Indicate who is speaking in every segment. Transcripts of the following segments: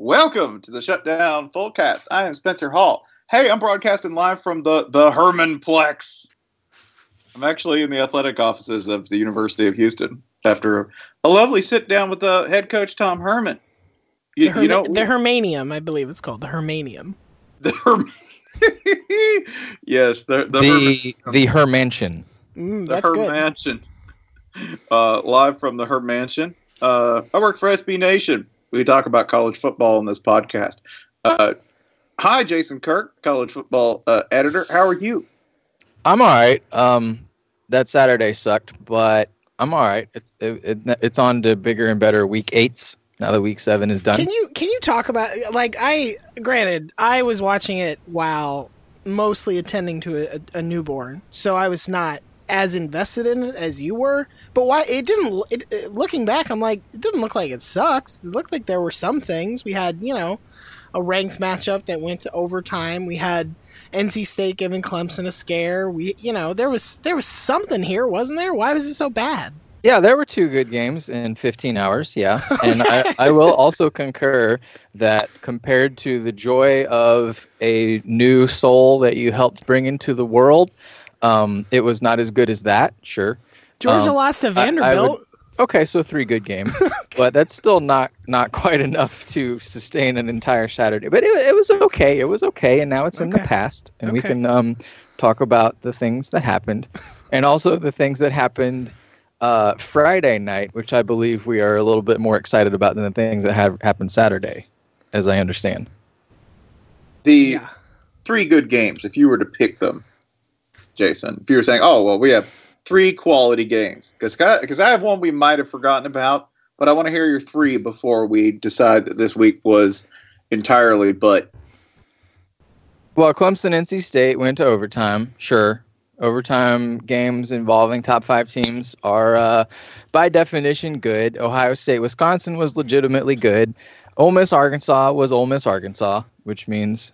Speaker 1: Welcome to the Shutdown Fullcast. I am Spencer Hall. Hey, I'm broadcasting live from the the Herman Plex. I'm actually in the athletic offices of the University of Houston after a lovely sit down with the head coach Tom Herman. You,
Speaker 2: the, Herma-
Speaker 1: you know
Speaker 2: the Hermanium, I believe it's called the Hermanium.
Speaker 1: the Herm- yes, the the,
Speaker 3: the
Speaker 1: Herman-
Speaker 3: the her mansion.
Speaker 2: Mm,
Speaker 1: the
Speaker 2: that's
Speaker 1: Her
Speaker 2: good.
Speaker 1: Mansion. Uh, live from the Her Mansion. Uh, I work for SB Nation. We talk about college football in this podcast. Uh, hi, Jason Kirk, college football uh, editor. How are you?
Speaker 3: I'm all right. Um, that Saturday sucked, but I'm all right. It, it, it, it's on to bigger and better week eights now that week seven is done.
Speaker 2: Can you can you talk about like I granted I was watching it while mostly attending to a, a newborn, so I was not as invested in it as you were. But why it didn't? It, it- looking back, I'm like it didn't look like it sucks. It looked like there were some things. We had you know a ranked matchup that went to overtime. We had NC State giving Clemson a scare. We you know there was there was something here, wasn't there? Why was it so bad?
Speaker 3: Yeah, there were two good games in 15 hours. Yeah. And I, I will also concur that compared to the joy of a new soul that you helped bring into the world, um, it was not as good as that. Sure.
Speaker 2: Georgia
Speaker 3: Um,
Speaker 2: lost to
Speaker 3: I- I would-
Speaker 2: Vanderbilt.
Speaker 3: Okay, so three good games, but that's still not not quite enough to sustain an entire Saturday. But it, it was okay. It was okay, and now it's in the past, and we can um, talk about the things that happened, and also the things that happened uh, Friday night, which I believe we are a little bit more excited about than the things that have happened Saturday, as I understand.
Speaker 1: The
Speaker 2: Yeah.
Speaker 1: three good games, if you were to pick them, Jason, if you were saying, oh, well, we have three quality games, because I have one we might have forgotten about, but I want to hear your three before we decide that this week was entirely but.
Speaker 3: Well, Clemson NC State went to overtime. Sure. Overtime games involving top five teams are, uh, by definition, good. Ohio State, Wisconsin was legitimately good. Ole Miss, Arkansas was Ole Miss, Arkansas, which means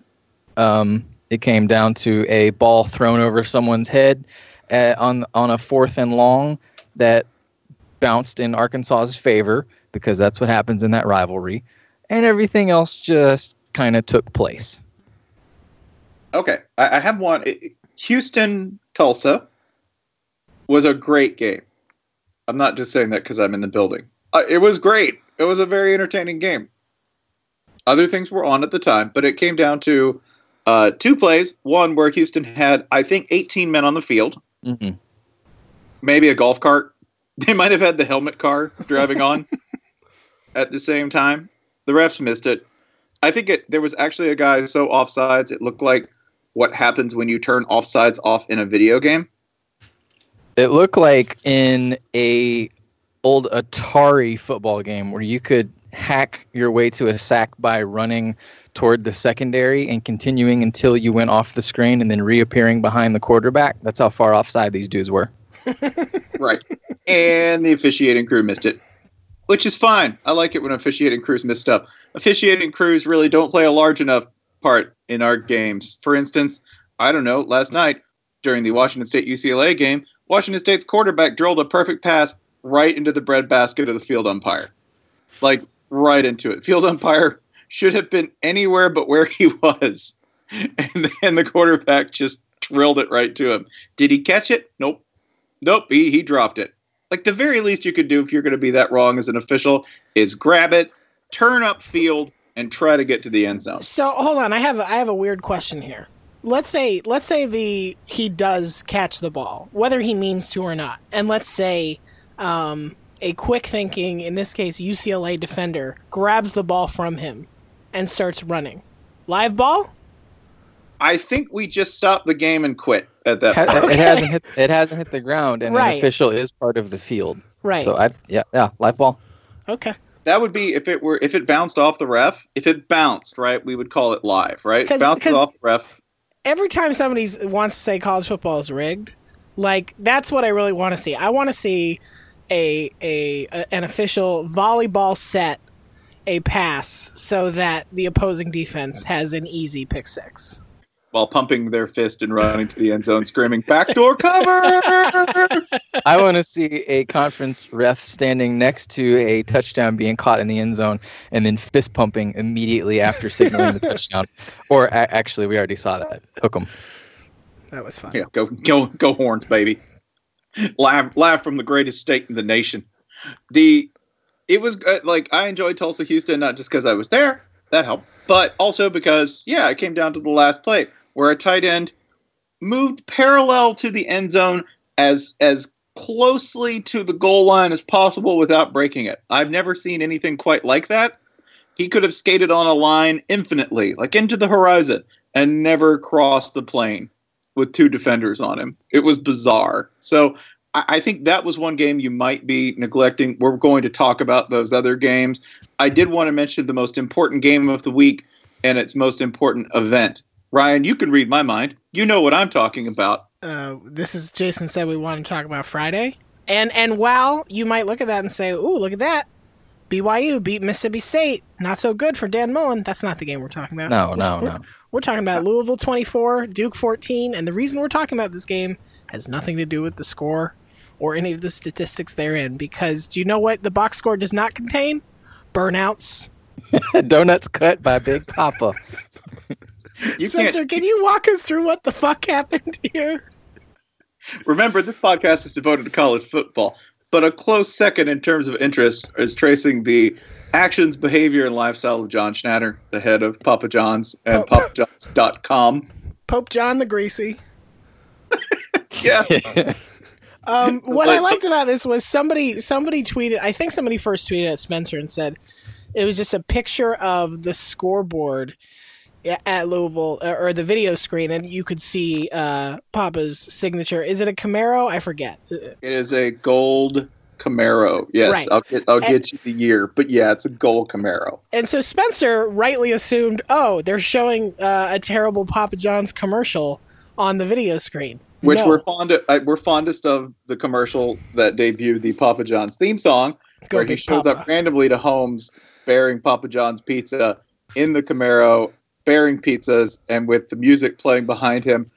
Speaker 3: um, it came down to a ball thrown over someone's head uh, on on a fourth and long that bounced in Arkansas's favor because that's what happens in that rivalry, and everything else just kind of took place.
Speaker 1: Okay, I, I have one. Houston Tulsa was a great game. I'm not just saying that because I'm in the building. Uh, it was great. It was a very entertaining game. Other things were on at the time, but it came down to uh, two plays. One where Houston had, I think, 18 men on the field,
Speaker 3: hmm
Speaker 1: maybe a golf cart. They might have had the helmet car driving on at the same time. The refs missed it. I think it. There was actually a guy so offsides it looked like what happens when you turn offsides off in a video game.
Speaker 3: It looked like in a old Atari football game where you could hack your way to a sack by running toward the secondary and continuing until you went off the screen and then reappearing behind the quarterback. That's how far offside these dudes were.
Speaker 1: Right. and the officiating crew missed it, which is fine. I like it when officiating crews miss stuff. Officiating crews really don't play a large enough part in our games. For instance, I don't know, last night during the Washington State UCLA game, Washington State's quarterback drilled a perfect pass right into the breadbasket of the field umpire. Like right into it. Field umpire should have been anywhere but where he was. And then the quarterback just drilled it right to him. Did he catch it? Nope. Nope, he, he dropped it. Like the very least you could do if you're going to be that wrong as an official is grab it, turn up field, and try to get to the end zone.
Speaker 2: So hold on, I have I have a weird question here. Let's say let's say the he does catch the ball, whether he means to or not, and let's say um, a quick thinking, in this case UCLA defender, grabs the ball from him and starts running. Live ball?
Speaker 1: I think we just stopped the game and quit at that
Speaker 3: Ha-
Speaker 1: point.
Speaker 3: It hasn't hit. It hasn't hit the ground, and
Speaker 2: Right.
Speaker 3: an official is part of the field.
Speaker 2: Right.
Speaker 3: So I yeah yeah live ball.
Speaker 2: Okay.
Speaker 1: That would be if it were if it bounced off the ref. If it bounced, right, we would call it live, right?
Speaker 2: 'Cause-
Speaker 1: Bounces
Speaker 2: 'cause-
Speaker 1: off the ref.
Speaker 2: Every time somebody wants to say college football is rigged, like that's what I really want to see. I want to see a, a a an official volleyball set a pass so that the opposing defense has an easy pick six.
Speaker 1: while pumping their fist and running to the end zone, screaming "backdoor cover!"
Speaker 3: I want to see a conference ref standing next to a touchdown being caught in the end zone and then fist pumping immediately after signaling the touchdown. Or a- actually, we already saw that. Hook Hook 'em.
Speaker 2: That was fun.
Speaker 1: yeah, go go go horns, baby! Live live from the greatest state in the nation. The it was uh, like I enjoyed Tulsa, Houston, not just because I was there, that helped, but also because yeah, it came down to the last play where a tight end moved parallel to the end zone as as closely to the goal line as possible without breaking it. I've never seen anything quite like that. He could have skated on a line infinitely, like into the horizon, and never crossed the plane with two defenders on him. It was bizarre. So I, I think that was one game you might be neglecting. We're going to talk about those other games. I did want to mention the most important game of the week and its most important event. Ryan, you can read my mind. You know what I'm talking about.
Speaker 2: Uh, this is Jason said we want to talk about Friday, and and while you might look at that and say, "Ooh, look at that." BYU beat Mississippi State. Not so good for Dan Mullen. That's not the game we're talking about.
Speaker 3: No,
Speaker 2: We're-
Speaker 3: no,
Speaker 2: we're,
Speaker 3: no.
Speaker 2: We're talking about Louisville 24, Duke 14, and the reason we're talking about this game has nothing to do with the score or any of the statistics therein. Because do you know what the box score does not contain? Burnouts.
Speaker 3: Donuts cut by Big Papa.
Speaker 2: Spencer,
Speaker 1: can't
Speaker 2: can you walk us through what the fuck happened here?
Speaker 1: remember this podcast is devoted to college football, but a close second in terms of interest is tracing the actions, behavior, and lifestyle of John Schnatter, the head of Papa John's and
Speaker 2: Oh.
Speaker 1: PapaJohns.com.
Speaker 2: Pope John the Greasy.
Speaker 1: Yeah.
Speaker 2: Um, what I liked about this was somebody somebody tweeted. I think somebody first tweeted at Spencer and said it was just a picture of the scoreboard at Louisville uh, or the video screen, and you could see uh, Papa's signature. Is it a Camaro? I forget.
Speaker 1: It is a gold Camaro. Yes,
Speaker 2: Right.
Speaker 1: I'll get I'll
Speaker 2: And-
Speaker 1: get you the year, but yeah, it's a gold Camaro.
Speaker 2: And so Spencer rightly assumed, oh, they're showing uh, a terrible Papa John's commercial on the video screen.
Speaker 1: Which
Speaker 2: No.
Speaker 1: we're fond of, uh, we're fondest of the commercial that debuted the Papa John's theme song,
Speaker 2: Go
Speaker 1: where he shows
Speaker 2: Papa.
Speaker 1: up randomly to homes bearing Papa John's pizza in the Camaro, bearing pizzas, and with the music playing behind him,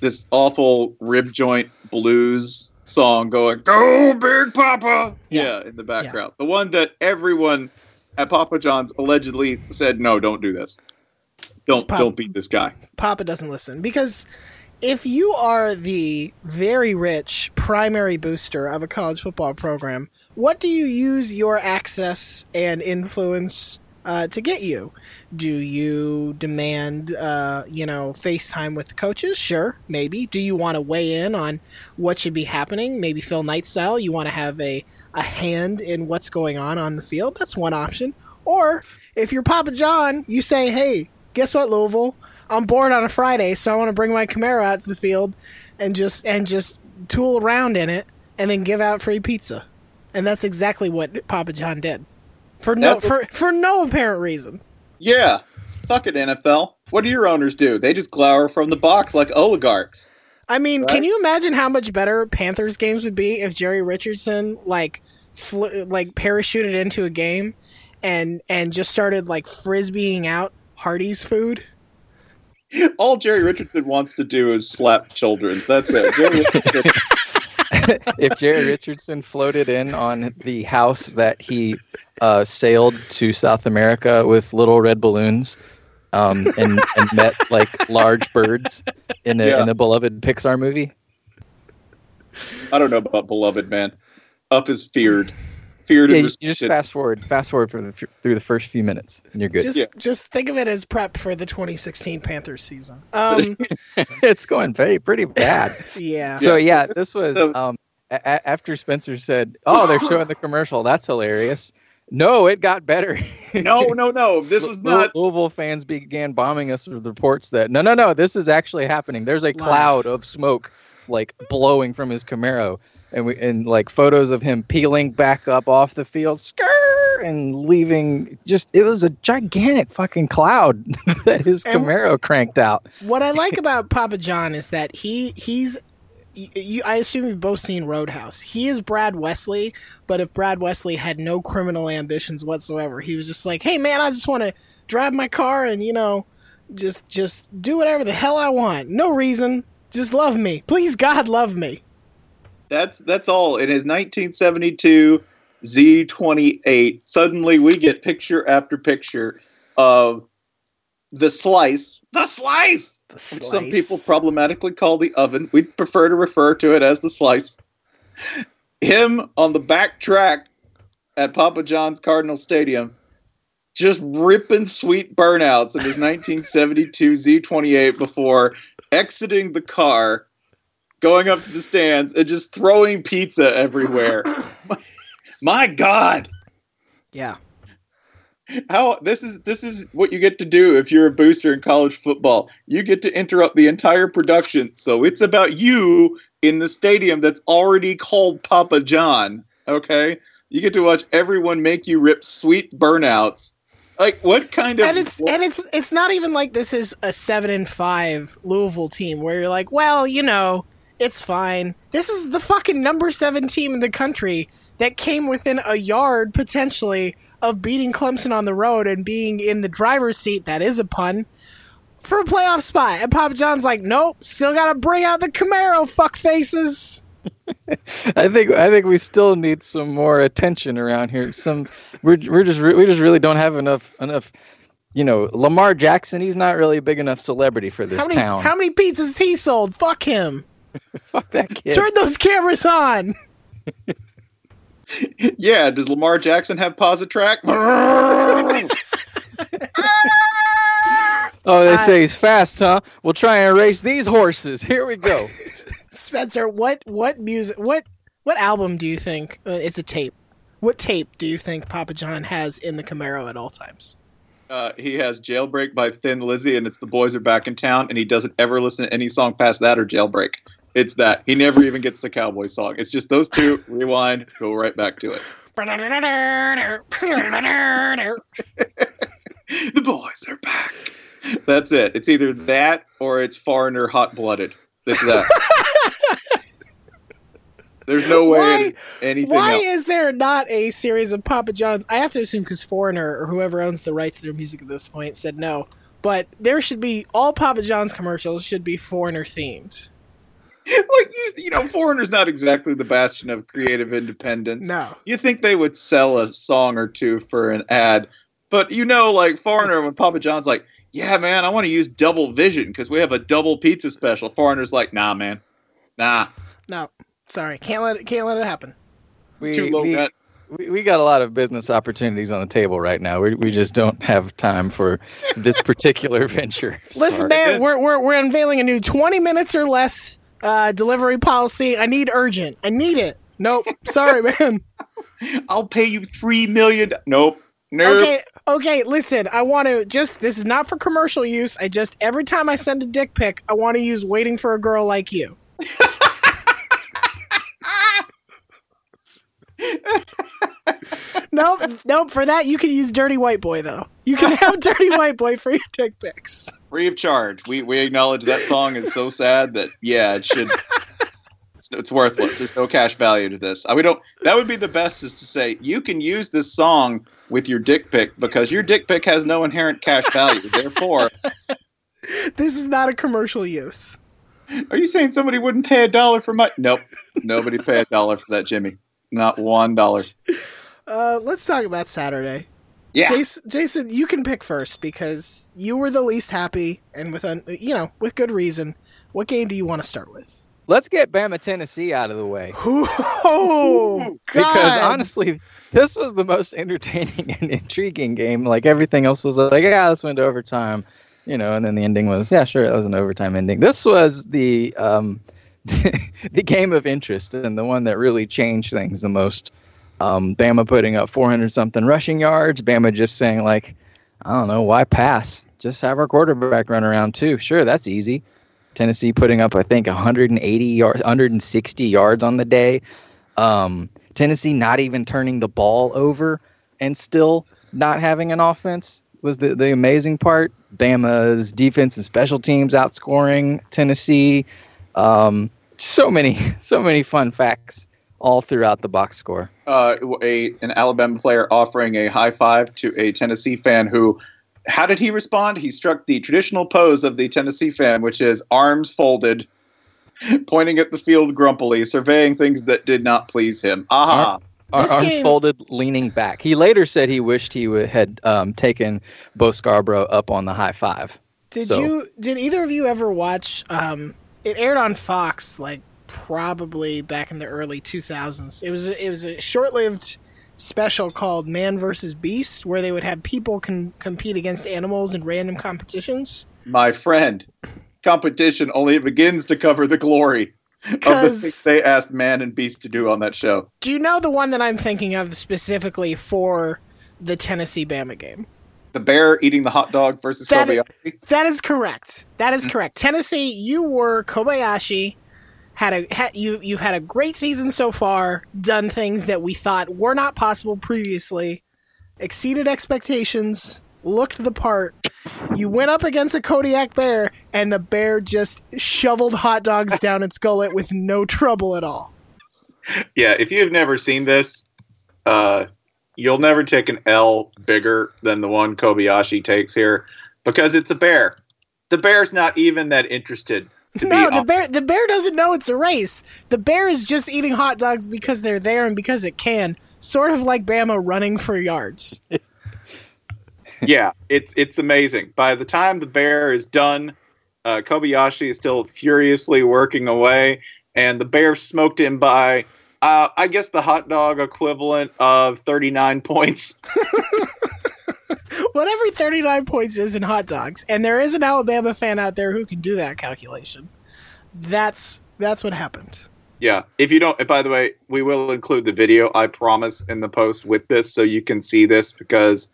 Speaker 1: this awful rib joint blues song going, "Go Big Papa!"
Speaker 2: Yeah.
Speaker 1: Yeah, in the background. The one that everyone at Papa John's allegedly said, "No, don't do this. Don't
Speaker 2: Pop-
Speaker 1: don't beat this guy."
Speaker 2: Papa doesn't listen because if you are the very rich primary booster of a college football program, what do you use your access and influence uh, to get you? Do you demand, uh, you know, FaceTime with coaches? Sure, maybe. Do you want to weigh in on what should be happening? Maybe Phil Knight style. You want to have a, a hand in what's going on on the field? That's one option. Or if you're Papa John, you say, "Hey, guess what, Louisville? I'm bored on a Friday, so I want to bring my Camaro out to the field and just and just tool around in it, and then give out free pizza." And that's exactly what Papa John did, for no
Speaker 1: That's
Speaker 2: for for no apparent reason.
Speaker 1: Yeah. Suck it, NFL. What do your owners do? They just glower from the box like oligarchs.
Speaker 2: I mean, can you imagine how much better Panthers games would be if Jerry Richardson like fl- like parachuted into a game and and just started like frisbeeing out Hardee's food?
Speaker 1: All Jerry Richardson wants to do is slap children. That's it. Jerry
Speaker 3: if Jerry Richardson floated in on the house that he uh, sailed to South America with little red balloons um, and, and met like large birds in a,
Speaker 1: Yeah.
Speaker 3: in a beloved Pixar movie,
Speaker 1: I don't know about beloved man. Up is feared, feared
Speaker 3: yeah,
Speaker 1: and
Speaker 3: you, you just fast forward, fast forward for the, through the first few minutes, and you're good.
Speaker 2: Just
Speaker 1: Yeah.
Speaker 2: just think of it as prep for the 2016 Panthers season. Um,
Speaker 3: it's going very pretty bad.
Speaker 2: yeah.
Speaker 3: So
Speaker 1: Yeah.
Speaker 3: yeah, this was um, a- a- after Spencer said, "Oh, they're showing the commercial. That's hilarious." No, it got better.
Speaker 1: No, no, no. This was
Speaker 3: Louis-
Speaker 1: not.
Speaker 3: Louisville fans began bombing us with reports that no, no, no, this is actually happening. There's a cloud of smoke like blowing from his Camaro, and we and like photos of him peeling back up off the field, skr, and leaving. Just it was a gigantic fucking cloud that his
Speaker 2: And-
Speaker 3: Camaro cranked out.
Speaker 2: What I like about Papa John is that he he's you, you, I assume you've both seen Roadhouse. He is Brad Wesley, but if Brad Wesley had no criminal ambitions whatsoever, he was just like, "Hey man, I just want to drive my car and you know, just just do whatever the hell I want. No reason. Just love me. Please God, love me."
Speaker 1: That's that's all. In his 1972 Z28, suddenly we get picture after picture of the slice, the slice,
Speaker 2: The
Speaker 1: which some people problematically call the oven. We'd prefer to refer to it as the slice. Him on the back track at Papa John's Cardinal Stadium, just ripping sweet burnouts in his 1972 Z28 before exiting the car, going up to the stands, and just throwing pizza everywhere. My God
Speaker 2: Yeah.
Speaker 1: how this is this is what you get to do if you're a booster in college football. You get to interrupt the entire production. So it's about you in the stadium that's already called Papa John. Okay? You get to watch everyone make you rip sweet burnouts. Like what kind of
Speaker 2: and it's and it's it's not even like this is a seven and five Louisville team where you're like, well, you know, it's fine. This is the fucking number seven team in the country that came within a yard potentially of beating Clemson on the road and being in the driver's seat. That is a pun for a playoff spot. And Papa John's like, nope, still gotta bring out the Camaro, fuck faces.
Speaker 3: I think I think we still need some more attention around here. Some we're we're just we just really don't have enough enough. You know, Lamar Jackson. He's not really a big enough celebrity for this
Speaker 2: How many
Speaker 3: town.
Speaker 2: how many pizzas he sold? Fuck him.
Speaker 3: Fuck that kid.
Speaker 2: Turn those cameras on.
Speaker 1: yeah, does Lamar Jackson have Positrack?
Speaker 3: Oh, they
Speaker 2: I-
Speaker 3: say he's fast, huh? We'll try and race these horses. Here we go.
Speaker 2: Spencer, what what music what what album do you think uh, it's a tape? What tape do you think Papa John has in the Camaro at all times?
Speaker 1: uh, he has Jailbreak by Thin Lizzy and it's The Boys Are Back in Town and he doesn't ever listen to any song past that or Jailbreak. It's that. He never even gets the cowboy song. It's just those two, rewind, go right back to it. the boys are back. That's it. It's either that or it's foreigner hot blooded. It's that. There's no way
Speaker 2: Why-
Speaker 1: anything
Speaker 2: Why
Speaker 1: else.
Speaker 2: is there not a series of Papa John's? I have to assume because Foreigner or whoever owns the rights to their music at this point said no. But there should be all Papa John's commercials should be Foreigner themed.
Speaker 1: like you, you know, foreigner's not exactly the bastion of creative independence.
Speaker 2: No.
Speaker 1: You think they would sell a song or two for an ad, but you know, like Foreigner, when Papa John's like, "Yeah, man, I want to use Double Vision because we have a double pizza special." Foreigner's like, "Nah, man, nah,
Speaker 2: No. Sorry. Can't let it can't let it happen.
Speaker 3: We,
Speaker 1: too low
Speaker 3: we,
Speaker 1: net."
Speaker 3: we, we got a lot of business opportunities on the table right now. We, we just don't have time for this particular venture.
Speaker 2: Listen,
Speaker 3: Sorry.
Speaker 2: man, we're, we're we're unveiling a new twenty minutes or less uh, delivery policy. I need urgent. I need it. Nope. Sorry, man.
Speaker 1: I'll pay you three million. Nope, nope.
Speaker 2: Okay, Okay, listen, I want to just this is not for commercial use. I just every time I send a dick pic, I want to use waiting for a girl like you. nope, nope. For that, you can use Dirty White Boy though. You can have Dirty White Boy for your dick pics.
Speaker 1: Free of charge. We we acknowledge that song is so sad that yeah, it should. It's, it's worthless. There's no cash value to this. We don't. That would be the best is to say you can use this song with your dick pic because your dick pic has no inherent cash value. Therefore,
Speaker 2: This is not a commercial use.
Speaker 1: are you saying somebody wouldn't pay a dollar for my? Nope. Nobody pay a dollar for that, Jimmy. Not one dollar.
Speaker 2: Uh, let's talk about Saturday.
Speaker 1: Yeah.
Speaker 2: Jason, Jason, you can pick first because you were the least happy, and with un, you know with good reason. What game do you want to start with?
Speaker 3: Let's get Bama, Tennessee out of the way.
Speaker 2: Oh, God.
Speaker 3: Because honestly, this was the most entertaining and intriguing game. Like everything else was like, yeah, this went to overtime, you know, and then the ending was, yeah, sure, that was an overtime ending. This was the um, the game of interest and the one that really changed things the most. Um, Bama putting up 400 something rushing yards. Bama just saying like, I don't know, why pass? Just have our quarterback run around too. Sure, that's easy. Tennessee putting up, I think, 180 yards, 160 yards on the day. Um, Tennessee not even turning the ball over and still not having an offense was the, the amazing part. Bama's defense and special teams outscoring Tennessee. Um, so many, so many fun facts all throughout the box score.
Speaker 1: Uh, a an Alabama player offering a high five to a Tennessee fan who how did he respond? He struck the traditional pose of the Tennessee fan, which is arms folded, pointing at the field grumpily, surveying things that did not please him. Aha.
Speaker 3: Ar- arms
Speaker 2: game-
Speaker 3: folded, leaning back. He later said he wished he would, had um, taken Bo Scarborough up on the high five.
Speaker 2: Did
Speaker 3: So-
Speaker 2: you? Did either of you ever watch? Um, it aired on Fox, like probably back in the early 2000s. It was it was a short-lived special called Man versus Beast, where they would have people can compete against animals in random competitions.
Speaker 1: My friend, competition only begins to cover the glory of the things they asked Man and Beast to do on that show.
Speaker 2: Do you know the one that I'm thinking of specifically for the Tennessee Bama game?
Speaker 1: The bear eating the hot dog versus
Speaker 2: That is-
Speaker 1: Kobayashi.
Speaker 2: That is correct. That is mm. correct. Tennessee, you were Kobayashi. Had a you you've had a great season so far. Done things that we thought were not possible previously. Exceeded expectations. Looked the part. You went up against a Kodiak bear, and the bear just shoveled hot dogs down its gullet with no trouble at all.
Speaker 1: Yeah, if you've never seen this, uh, you'll never take an L bigger than the one Kobayashi takes here because it's a bear. The bear's not even that interested
Speaker 2: No, the bear the bear doesn't know it's a race. The bear is just eating hot dogs because they're there and because it can. Sort of like Bama running for yards.
Speaker 1: yeah, it's it's amazing. By the time the bear is done, uh, Kobayashi is still furiously working away, and the bear smoked him by, uh, I guess, the hot dog equivalent of 39 points.
Speaker 2: Whatever 39 points is in hot dogs, and there is an Alabama fan out there who can do that calculation. That's that's what happened.
Speaker 1: Yeah. If you don't, by the way, we will include the video, I promise, in the post with this so you can see this because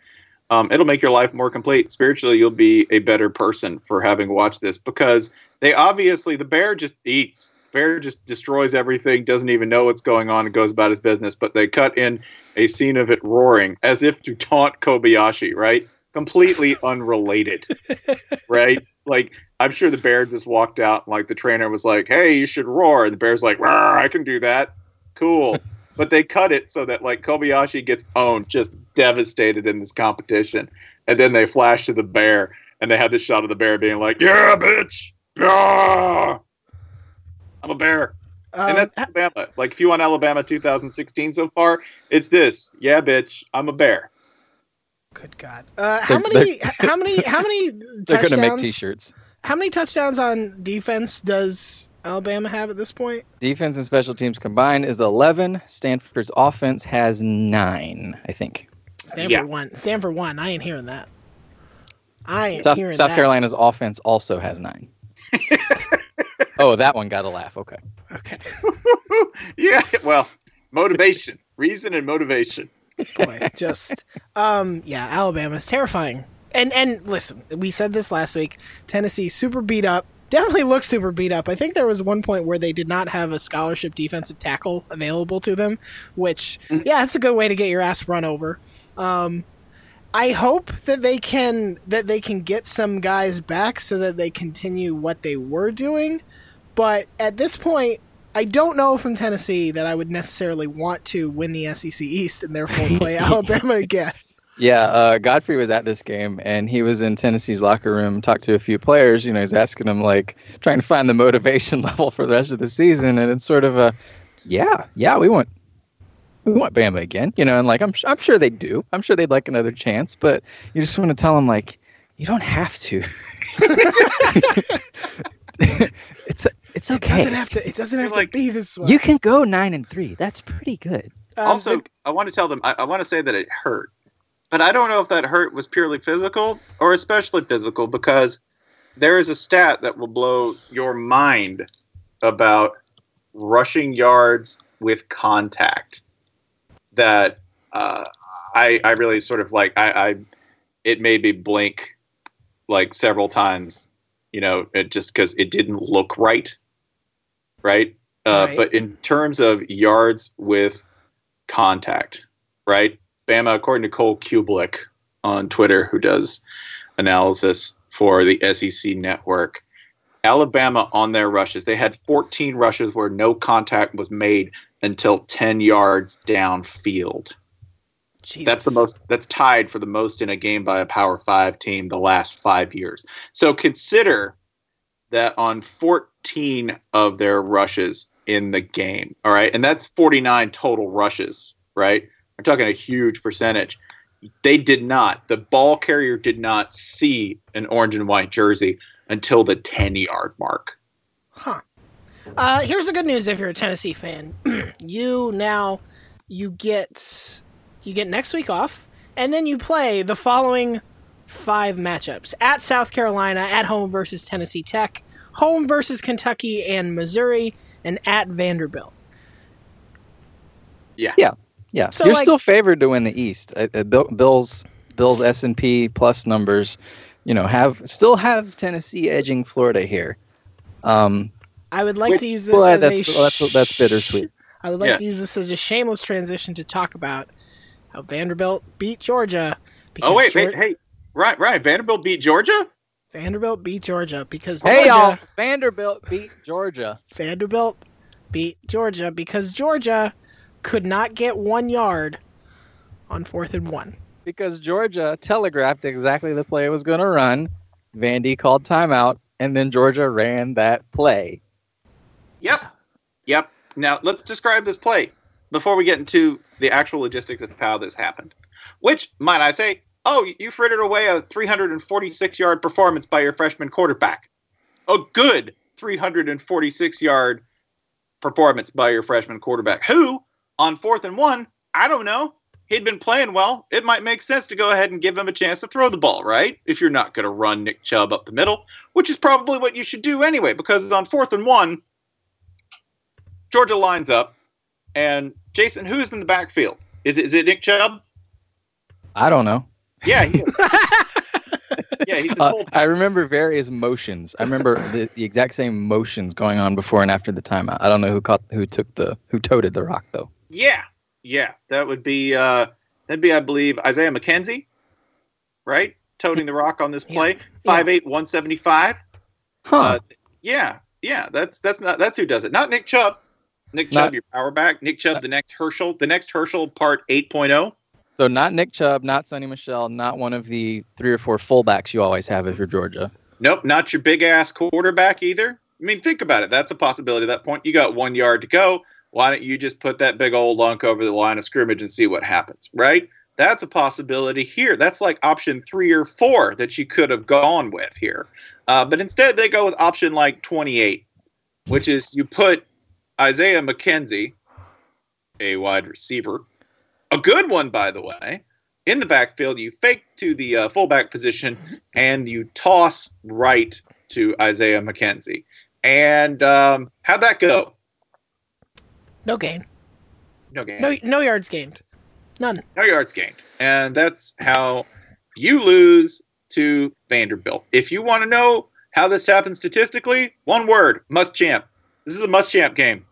Speaker 1: um, it'll make your life more complete. Spiritually, you'll be a better person for having watched this because they obviously, the bear just eats. Bear just destroys everything, doesn't even know what's going on, and goes about his business. But they cut in a scene of it roaring as if to taunt Kobayashi, right? Completely unrelated, right? Like, I'm sure the bear just walked out and like the trainer was like, "Hey, you should roar," and the bear's like, "I can do that, cool." but they cut it so that like Kobayashi gets owned, just devastated in this competition, and then they flash to the bear, and they have this shot of the bear being like, "Yeah, bitch, yeah, I'm a bear."
Speaker 2: Um,
Speaker 1: and that's Alabama. Like, if you want Alabama 2016 so far, it's this. Yeah, bitch, I'm a bear.
Speaker 2: Good God. Uh, how
Speaker 3: They're-
Speaker 2: many? how many? How many
Speaker 3: They're going to make? T-shirts.
Speaker 2: How many touchdowns on defense does Alabama have at this point?
Speaker 3: Defense and special teams combined is 11. Stanford's offense has nine, I think.
Speaker 2: Stanford
Speaker 1: Yeah.
Speaker 2: won. Stanford one. I ain't hearing that. I ain't
Speaker 3: South,
Speaker 2: hearing
Speaker 3: South
Speaker 2: that.
Speaker 3: Carolina's offense also has nine. oh, that one got a laugh. Okay.
Speaker 2: Okay.
Speaker 1: yeah, well, motivation, reason, and motivation.
Speaker 2: boy, just um, yeah, Alabama's terrifying. And and listen, we said this last week. Tennessee super beat up. Definitely looks super beat up. I think there was one point where they did not have a scholarship defensive tackle available to them, which yeah, that's a good way to get your ass run over. Um, I hope that they can that they can get some guys back so that they continue what they were doing. But at this point, I don't know from Tennessee that I would necessarily want to win the SEC East and therefore play Alabama again.
Speaker 3: Yeah, uh, Godfrey was at this game and he was in Tennessee's locker room, talked to a few players. You know, he's asking them, like, trying to find the motivation level for the rest of the season. And it's sort of a, yeah, yeah, we want. We want Bama again, you know, and like I'm, I'm sure they do. I'm sure they'd like another chance, but you just want to tell them like, you don't have to. it's it's okay.
Speaker 2: It doesn't have to. It doesn't have
Speaker 1: Like-
Speaker 2: to be this way.
Speaker 3: You can go nine and three. That's pretty good.
Speaker 2: Um,
Speaker 1: also,
Speaker 2: but-
Speaker 1: I want to tell them. I, I want to say that it hurt, but I don't know if that hurt was purely physical or especially physical because there is a stat that will blow your mind about rushing yards with contact. That uh, I I really sort of like. I, I it made me blink like several times. You know, it just because it didn't look right. Right. Uh,
Speaker 2: Right.
Speaker 1: But in terms of yards with contact, right? Bama, according to Cole Cubelic on Twitter, who does analysis for the SEC network, Alabama on their rushes, they had 14 rushes where no contact was made until 10 yards downfield.
Speaker 2: Jesus.
Speaker 1: That's the most. That's tied for the most in a game by a Power Five team the last five years. So consider that on 14 of their rushes in the game. All right, and that's 49 total rushes. Right, we're talking a huge percentage. They did not. The ball carrier did not see an orange and white jersey until the 10 yard mark.
Speaker 2: Huh. Uh, here's the good news if you're a Tennessee fan. you now you get you get next week off, and then you play the following five matchups: at South Carolina, at home versus Tennessee Tech, home versus Kentucky and Missouri, and at Vanderbilt.
Speaker 1: Yeah.
Speaker 3: Yeah. Yeah,
Speaker 2: So,
Speaker 3: you're
Speaker 2: like-
Speaker 3: still favored to win the East. Uh, uh, Bill, Bill's Bill's S and P plus numbers, you know, have still have Tennessee edging Florida here. Um,
Speaker 2: I would like
Speaker 1: Which-
Speaker 2: to use this
Speaker 3: well,
Speaker 2: as
Speaker 3: that's
Speaker 2: a
Speaker 3: that's that's bittersweet.
Speaker 2: I would like
Speaker 1: Yeah.
Speaker 2: to use this as a shameless transition to talk about how Vanderbilt beat Georgia.
Speaker 1: Oh wait,
Speaker 2: Geor-
Speaker 1: wait, hey, right, right. Vanderbilt beat Georgia.
Speaker 2: Vanderbilt beat Georgia because
Speaker 3: Hey
Speaker 2: Georgia,
Speaker 3: y'all, Vanderbilt beat Georgia.
Speaker 2: Vanderbilt beat Georgia because Georgia could not get one yard on fourth and one.
Speaker 3: because Georgia telegraphed exactly the play it was going to run. Vandy called timeout, and then Georgia ran that play.
Speaker 1: Yep. Yep. Now let's describe this play before we get into the actual logistics of how this happened. Which, might I say, oh, you frittered away a 346 yard performance by your freshman quarterback. A good 346 yard performance by your freshman quarterback, who, on fourth and one, I don't know, he'd been playing well. It might make sense to go ahead and give him a chance to throw the ball, right? If you're not going to run Nick Chubb up the middle, which is probably what you should do anyway, because on fourth and one, Georgia lines up, and Jason, who's in the backfield? Is it, is it Nick Chubb?
Speaker 3: I don't know.
Speaker 1: Yeah, he yeah, he's a
Speaker 3: Uh. I remember various motions. I remember the, the exact same motions going on before and after the timeout. I don't know who caught who took the who toted the rock though.
Speaker 1: Yeah, yeah, that would be uh, that'd be, I believe, Isaiah McKenzie, right? Toting the rock on this play, five eight, one seventy five.
Speaker 3: Huh.
Speaker 1: Uh, yeah, yeah, that's that's not that's who does it. Not Nick Chubb. Nick Chubb,
Speaker 3: Not-
Speaker 1: your power back. Nick Chubb, the next Herschel, the next Herschel part oh. 8.0.
Speaker 3: so not Nick Chubb, not Sony Michel, not one of the three or four fullbacks you always have if you're Georgia.
Speaker 1: Nope, not your big ass quarterback either. I mean, think about it. That's a possibility at that point. You got one yard to go. Why don't you just put that big old lunk over the line of scrimmage and see what happens, right? That's a possibility here. That's like option three or four that you could have gone with here. Uh, but instead, they go with option like 28, which is you put Isaiah McKenzie, a wide receiver, a good one, by the way, in the backfield. You fake to the uh, fullback position and you toss right to Isaiah McKenzie. And um, how'd that go?
Speaker 2: No gain.
Speaker 1: No game.
Speaker 2: No no yards gained. None.
Speaker 1: No yards gained. And that's how you lose to Vanderbilt. If you want to know how this happened statistically, one word Muschamp. This is a Muschamp game.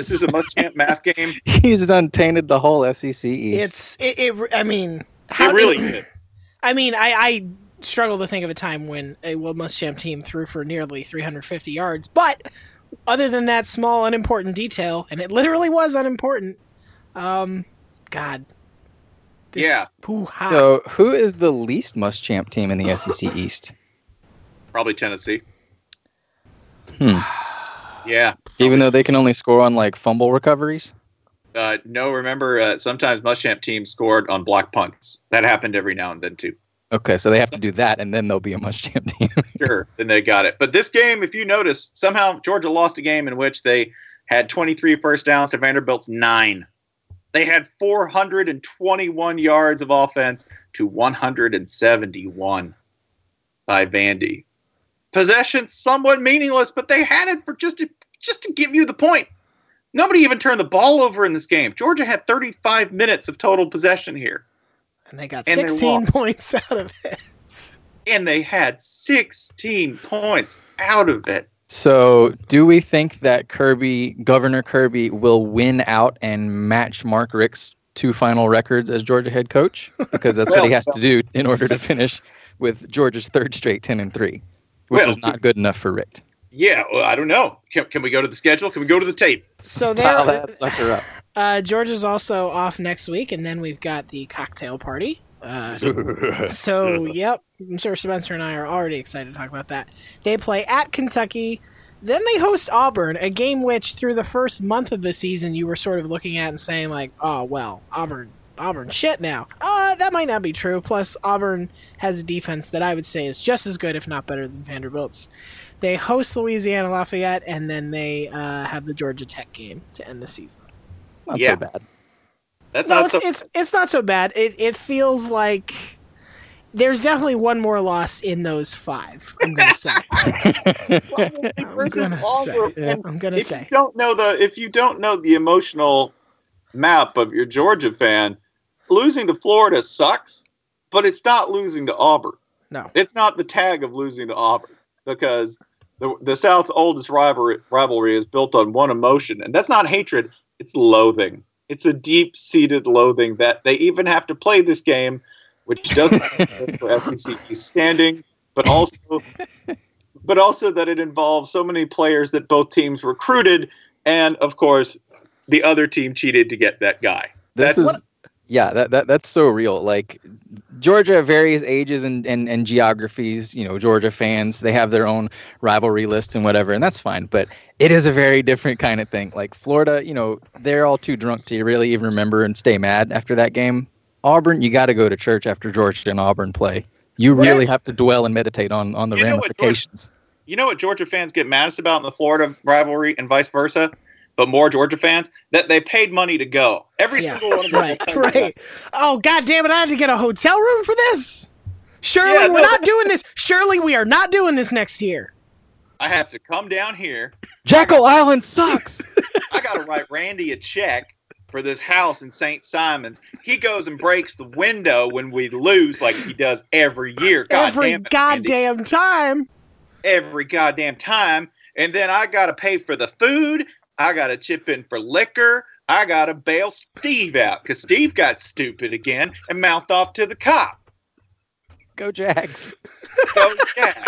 Speaker 1: This is a Muschamp math game.
Speaker 3: He's untainted the whole SEC East.
Speaker 2: It's it. it I mean,
Speaker 1: It really is.
Speaker 2: I mean, I, I struggle to think of a time when a Will Muschamp team threw for nearly 350 yards. But other than that small, unimportant detail, and it literally was unimportant. Um, God. This,
Speaker 1: Yeah.
Speaker 2: hoo-ha.
Speaker 3: so who is the least Muschamp team in the SEC East?
Speaker 1: Probably Tennessee.
Speaker 3: Hmm.
Speaker 1: Yeah.
Speaker 3: Even though they can only score on like fumble recoveries.
Speaker 1: Uh, no, remember, uh, sometimes Muschamp teams scored on block punts. That happened every now and then, too.
Speaker 3: Okay, so they have to do that, and then they'll be a Muschamp team.
Speaker 1: Sure, then they got it. But this game, if you notice, somehow Georgia lost a game in which they had 23 first downs to Vanderbilt's nine. They had 421 yards of offense to 171 by Vandy. Possession somewhat meaningless, but they had it for just to just to give you the point. Nobody even turned the ball over in this game. Georgia had 35 minutes of total possession here,
Speaker 2: and they got
Speaker 1: and
Speaker 2: 16
Speaker 1: lost.
Speaker 2: points out of it.
Speaker 1: and they had 16 points out of it.
Speaker 3: So, do we think that Kirby, Governor Kirby, will win out and match Mark Richt's two final records as Georgia head coach? Because that's what he
Speaker 1: Well,
Speaker 3: has to do in order to finish with Georgia's third straight ten and three, which
Speaker 1: Well,
Speaker 3: was not good enough for Richt.
Speaker 1: Yeah, well, I don't know. Can, can we go to the schedule? Can we go to the tape?
Speaker 2: So
Speaker 3: Dial
Speaker 2: there,
Speaker 3: that sucker up.
Speaker 2: uh, Georgia's also off next week, and then we've got the cocktail party. Uh, so, yep, I'm sure Spencer and I are already excited to talk about that. They play at Kentucky, then they host Auburn, a game which, through the first month of the season, you were sort of looking at and saying like, "Oh well, Auburn, Auburn, shit now." Uh, that might not be true. Plus, Auburn has a defense that I would say is just as good, if not better, than Vanderbilt's. They host Louisiana Lafayette, and then they uh, have the Georgia Tech game to end the season.
Speaker 3: Not
Speaker 1: Yeah.
Speaker 3: so bad.
Speaker 1: That's
Speaker 2: No,
Speaker 1: not
Speaker 2: it's,
Speaker 1: so.
Speaker 2: it's it's not so bad. It it feels like there's definitely one more loss in those five. I'm gonna say. I'm
Speaker 1: versus
Speaker 2: gonna
Speaker 1: Auburn.
Speaker 2: say.
Speaker 1: And
Speaker 2: I'm gonna
Speaker 1: if
Speaker 2: say.
Speaker 1: you don't know the if you don't know the emotional map of your Georgia fan, losing to Florida sucks, but it's not losing to Auburn.
Speaker 2: No.
Speaker 1: It's not the tag of losing to Auburn because the the South's oldest rivalry rivalry is built on one emotion, and that's not hatred; it's loathing. It's a deep seated loathing that they even have to play this game, which doesn't for SEC standing, but also but also that it involves so many players that both teams recruited, and of course, the other team cheated to get that guy.
Speaker 3: This
Speaker 1: That's-
Speaker 3: is yeah, that, that that's so real. Like Georgia, at various ages and, and, and geographies, you know, Georgia fans, they have their own rivalry lists and whatever, and that's fine. But it is a very different kind of thing. Like Florida, you know, they're all too drunk to really even remember and stay mad after that game. Auburn, you got to go to church after Georgia and Auburn play. You really have to dwell and meditate on on the
Speaker 1: You
Speaker 3: ramifications.
Speaker 1: You know what Georgia fans get maddest about in the Florida rivalry and vice versa? But more Georgia fans that they paid money to go. Every
Speaker 2: Yeah,
Speaker 1: single one of them.
Speaker 2: right,
Speaker 1: will tell you that.
Speaker 2: right. Oh god damn it! I had to get a hotel room for this. Surely
Speaker 1: Yeah,
Speaker 2: we're
Speaker 1: no,
Speaker 2: not doing this. Surely we are not doing this next year.
Speaker 1: I have to come down here.
Speaker 3: Jekyll Island sucks.
Speaker 1: I got to write Randy a check for this house in St. Simon's. He goes and breaks the window when we lose, like he does every year. God
Speaker 2: Every
Speaker 1: damn it, Randy.
Speaker 2: goddamn time.
Speaker 1: every goddamn time. And then I got to pay for the food. I got to chip in for liquor. I got to bail Steve out because Steve got stupid again and mouthed off to the cop.
Speaker 3: Go Jags.
Speaker 1: So, yeah.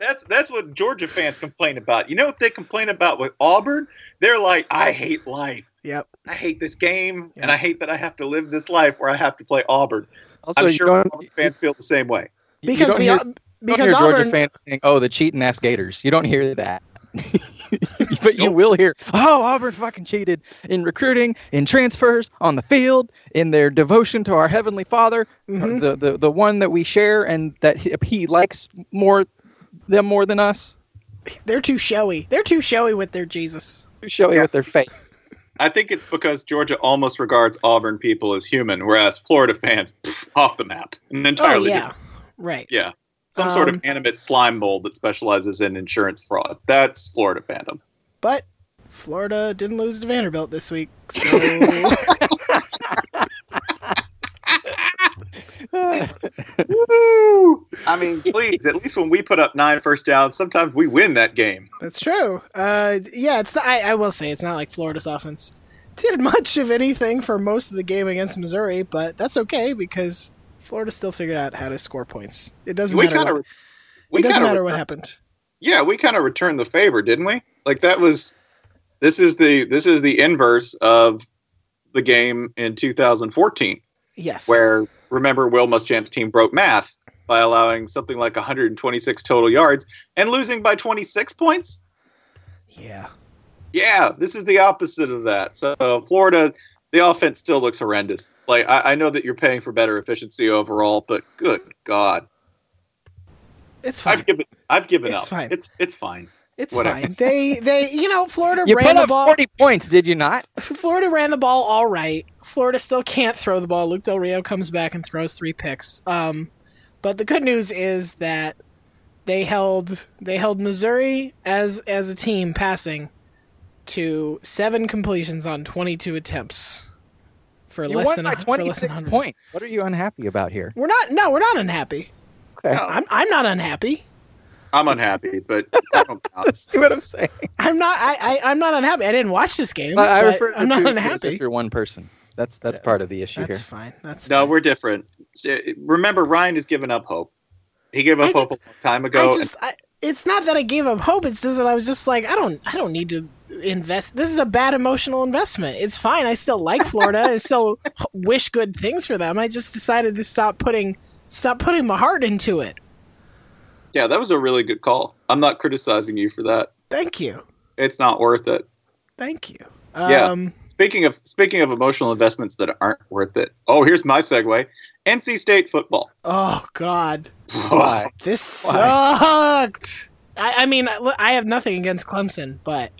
Speaker 1: That's that's what Georgia fans complain about. You know what they complain about with Auburn? They're like, I hate life.
Speaker 2: Yep.
Speaker 1: I hate this game, and I hate that I have to live this life where I have to play Auburn.
Speaker 3: Also,
Speaker 1: I'm sure
Speaker 3: don't-
Speaker 1: Auburn fans feel the same way.
Speaker 3: You
Speaker 2: Because
Speaker 3: don't
Speaker 2: the
Speaker 3: hear- You don't
Speaker 2: because
Speaker 3: hear Georgia fans saying, "Oh, the cheating ass Gators." You don't hear that, but you will hear, "Oh, Auburn fucking cheated in recruiting, in transfers, on the field, in their devotion to our heavenly Father,
Speaker 2: Mhm.
Speaker 3: the, the the one that we share and that he, he likes more them more than us."
Speaker 2: they're too showy. They're too showy with their Jesus.
Speaker 3: Show you with their faith.
Speaker 1: I think it's because Georgia almost regards Auburn people as human, whereas Florida fans pff, off the map. An
Speaker 2: Oh
Speaker 1: entirely
Speaker 2: yeah,
Speaker 1: different-
Speaker 2: right.
Speaker 1: yeah. Some sort of
Speaker 2: Um,
Speaker 1: animate slime mold that specializes in insurance fraud. That's Florida fandom.
Speaker 2: But Florida didn't lose to Vanderbilt this week, so
Speaker 1: I mean, please, at least when we put up nine first downs, sometimes we win that game.
Speaker 2: That's true. Uh, yeah, it's. Not, I, I will say it's not like Florida's offense did much of anything for most of the game against Missouri, but that's okay because Florida still figured out how to score points. It doesn't
Speaker 1: We
Speaker 2: matter.
Speaker 1: kind
Speaker 2: what,
Speaker 1: of, we
Speaker 2: it doesn't
Speaker 1: kinda
Speaker 2: matter what happened.
Speaker 1: Yeah, we kind of returned the favor, didn't we? Like that was. This is the this is the inverse of the game in 2014,
Speaker 2: Yes.
Speaker 1: where remember Will Muschamp's team broke math by allowing something like 126 total yards and losing by 26 points.
Speaker 2: Yeah.
Speaker 1: Yeah, this is the opposite of that. So Florida, the offense still looks horrendous. Like I, I know that you're paying for better efficiency overall, but good God,
Speaker 2: It's fine.
Speaker 1: I've given I've given
Speaker 2: It's
Speaker 1: up.
Speaker 2: fine.
Speaker 1: It's it's fine.
Speaker 2: It's
Speaker 1: whatever.
Speaker 2: fine. They they you know Florida
Speaker 3: You
Speaker 2: ran
Speaker 3: put
Speaker 2: the
Speaker 3: up
Speaker 2: ball.
Speaker 3: 40 points, did you not?
Speaker 2: Florida ran the ball all right. Florida still can't throw the ball. Luke Del Rio comes back and throws three picks. Um, but the good news is that they held they held Missouri as as a team passing to seven completions on 22 attempts for
Speaker 3: You
Speaker 2: less
Speaker 3: won
Speaker 2: than
Speaker 3: by
Speaker 2: a, for less than
Speaker 3: 26
Speaker 2: 100.
Speaker 3: points. What are you unhappy about here?
Speaker 2: We're not no, we're not unhappy.
Speaker 3: Okay.
Speaker 2: I'm I'm not unhappy.
Speaker 1: I'm unhappy, but I don't count.
Speaker 3: See what I'm saying?
Speaker 2: I'm not I, I I'm not unhappy. I didn't watch this game.
Speaker 3: I, I
Speaker 2: but
Speaker 3: refer to
Speaker 2: I'm not unhappy.
Speaker 3: if you're one person. That's that's part of the issue
Speaker 2: That's
Speaker 3: here.
Speaker 2: fine. That's
Speaker 1: no,
Speaker 2: fine.
Speaker 1: we're different. Uh, remember, Ryan has given up hope. He gave up
Speaker 2: I
Speaker 1: hope a long time ago.
Speaker 2: I just, I, it's not that I gave up hope. It's just that I was just like, I don't, I don't need to invest. This is a bad emotional investment. It's fine. I still like Florida. I still wish good things for them. I just decided to stop putting, stop putting my heart into it.
Speaker 1: yeah, that was a really good call. I'm not criticizing you for that.
Speaker 2: Thank you,
Speaker 1: It's not worth it.
Speaker 2: thank you.
Speaker 1: Yeah.
Speaker 2: Um,
Speaker 1: Speaking of speaking of emotional investments that aren't worth it. Oh, here's my segue. NC State football.
Speaker 2: Oh God,
Speaker 1: Why?
Speaker 2: this
Speaker 3: Why?
Speaker 2: sucked. I, I mean, I I have nothing against Clemson, but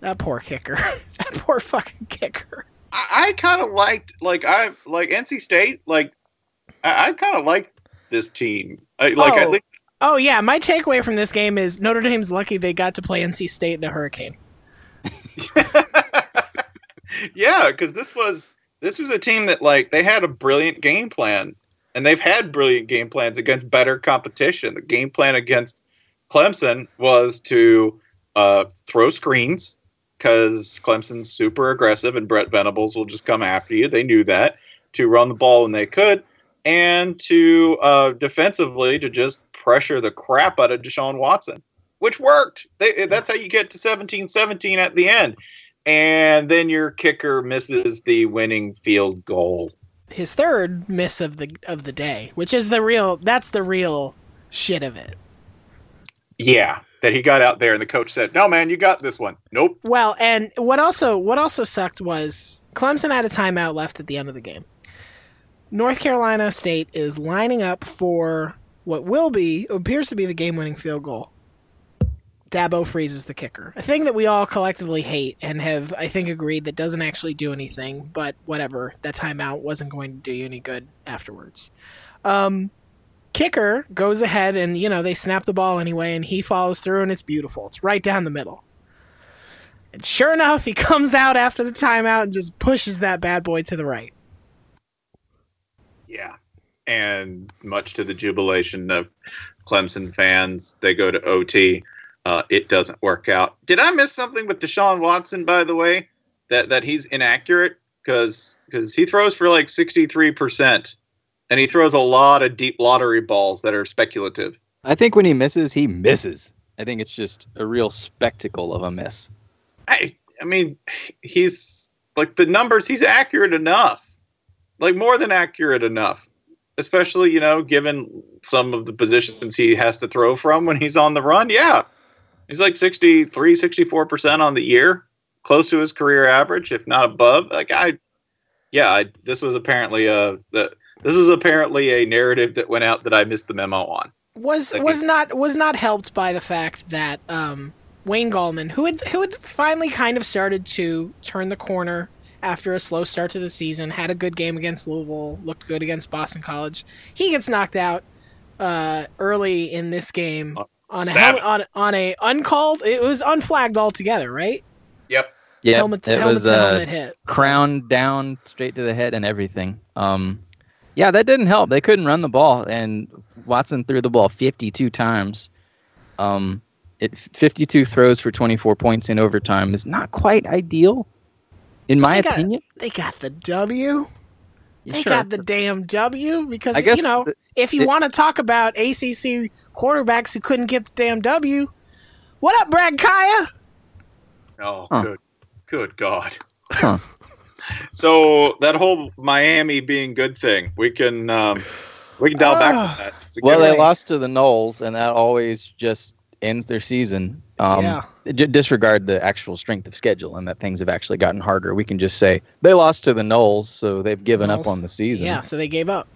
Speaker 2: that poor kicker, that poor fucking kicker.
Speaker 1: I, I kind of liked like I like NC State. Like I, I kind of liked this team. I, like
Speaker 2: Oh.
Speaker 1: least
Speaker 2: Oh yeah, my takeaway from this game is Notre Dame's lucky they got to play NC State in a hurricane.
Speaker 1: yeah, because this was this was a team that like they had a brilliant game plan, and they've had brilliant game plans against better competition. The game plan against Clemson was to uh, throw screens because Clemson's super aggressive, and Brent Venables will just come after you. They knew that to run the ball when they could, and to uh, defensively to just pressure the crap out of Deshaun Watson, which worked. They, that's how you get to 17-17 at the end and then your kicker misses the winning field goal.
Speaker 2: His third miss of the of the day, which is the real that's the real shit of it.
Speaker 1: Yeah, that he got out there and the coach said, "No, man, you got this one." Nope.
Speaker 2: Well, and what also what also sucked was Clemson had a timeout left at the end of the game. North Carolina State is lining up for what will be appears to be the game-winning field goal. Dabo freezes the kicker. A thing that we all collectively hate and have, I think, agreed that doesn't actually do anything, but whatever. That timeout wasn't going to do you any good afterwards. Um, kicker goes ahead and, you know, they snap the ball anyway, and he follows through, and it's beautiful. It's right down the middle. And sure enough, he comes out after the timeout and just pushes that bad boy to the right.
Speaker 1: Yeah, and much to the jubilation of Clemson fans, they go to OT. Uh, it doesn't work out. Did I miss something with Deshaun Watson? By the way, that that he's inaccurate because because he throws for like sixty three percent, and he throws a lot of deep lottery balls that are speculative.
Speaker 3: I think when he misses, he misses. I think it's just a real spectacle of a miss.
Speaker 1: I I mean, he's like the numbers. He's accurate enough, like more than accurate enough. Especially you know, given some of the positions he has to throw from when he's on the run. Yeah, he's like 63, 64 percent on the year, close to his career average, if not above. Like I, yeah, I, this was apparently a the, this was apparently a narrative that went out that I missed the memo on.
Speaker 2: was
Speaker 1: Thank
Speaker 2: was
Speaker 1: you.
Speaker 2: not was not helped by the fact that um, Wayne Gallman, who had who had finally kind of started to turn the corner after a slow start to the season, had a good game against Louisville, looked good against Boston College. He gets knocked out uh, early in this game on a hel- on on a uncalled. It was unflagged altogether, right?
Speaker 1: Yep.
Speaker 3: Yeah,
Speaker 2: helmet to,
Speaker 3: it
Speaker 2: helmet
Speaker 3: was
Speaker 2: to
Speaker 3: uh,
Speaker 2: helmet hit.
Speaker 3: crown down straight to the head and everything. Um, Yeah, that didn't help. They couldn't run the ball, and Watson threw the ball 52 times. Um, it 52 throws for 24 points in overtime is not quite ideal, in my
Speaker 2: They got-
Speaker 3: opinion.
Speaker 2: They got the W. They
Speaker 3: Sure.
Speaker 2: got the damn W because you know
Speaker 3: the-
Speaker 2: if you want to talk about ACC quarterbacks who couldn't get the damn W, what up, Brad Kaaya?
Speaker 1: Oh,
Speaker 3: Huh.
Speaker 1: good, good God.
Speaker 3: Huh.
Speaker 1: So that whole Miami being good thing, we can um, we can dial back
Speaker 2: Ah.
Speaker 1: that.
Speaker 3: Well,
Speaker 1: good
Speaker 3: they lost to the Noles, and that always just ends their season. Um,
Speaker 2: Yeah.
Speaker 3: j- disregard the actual strength of schedule and that things have actually gotten harder. We can just say they lost to the Noles, so they've given up on the season.
Speaker 2: Yeah, so they gave up.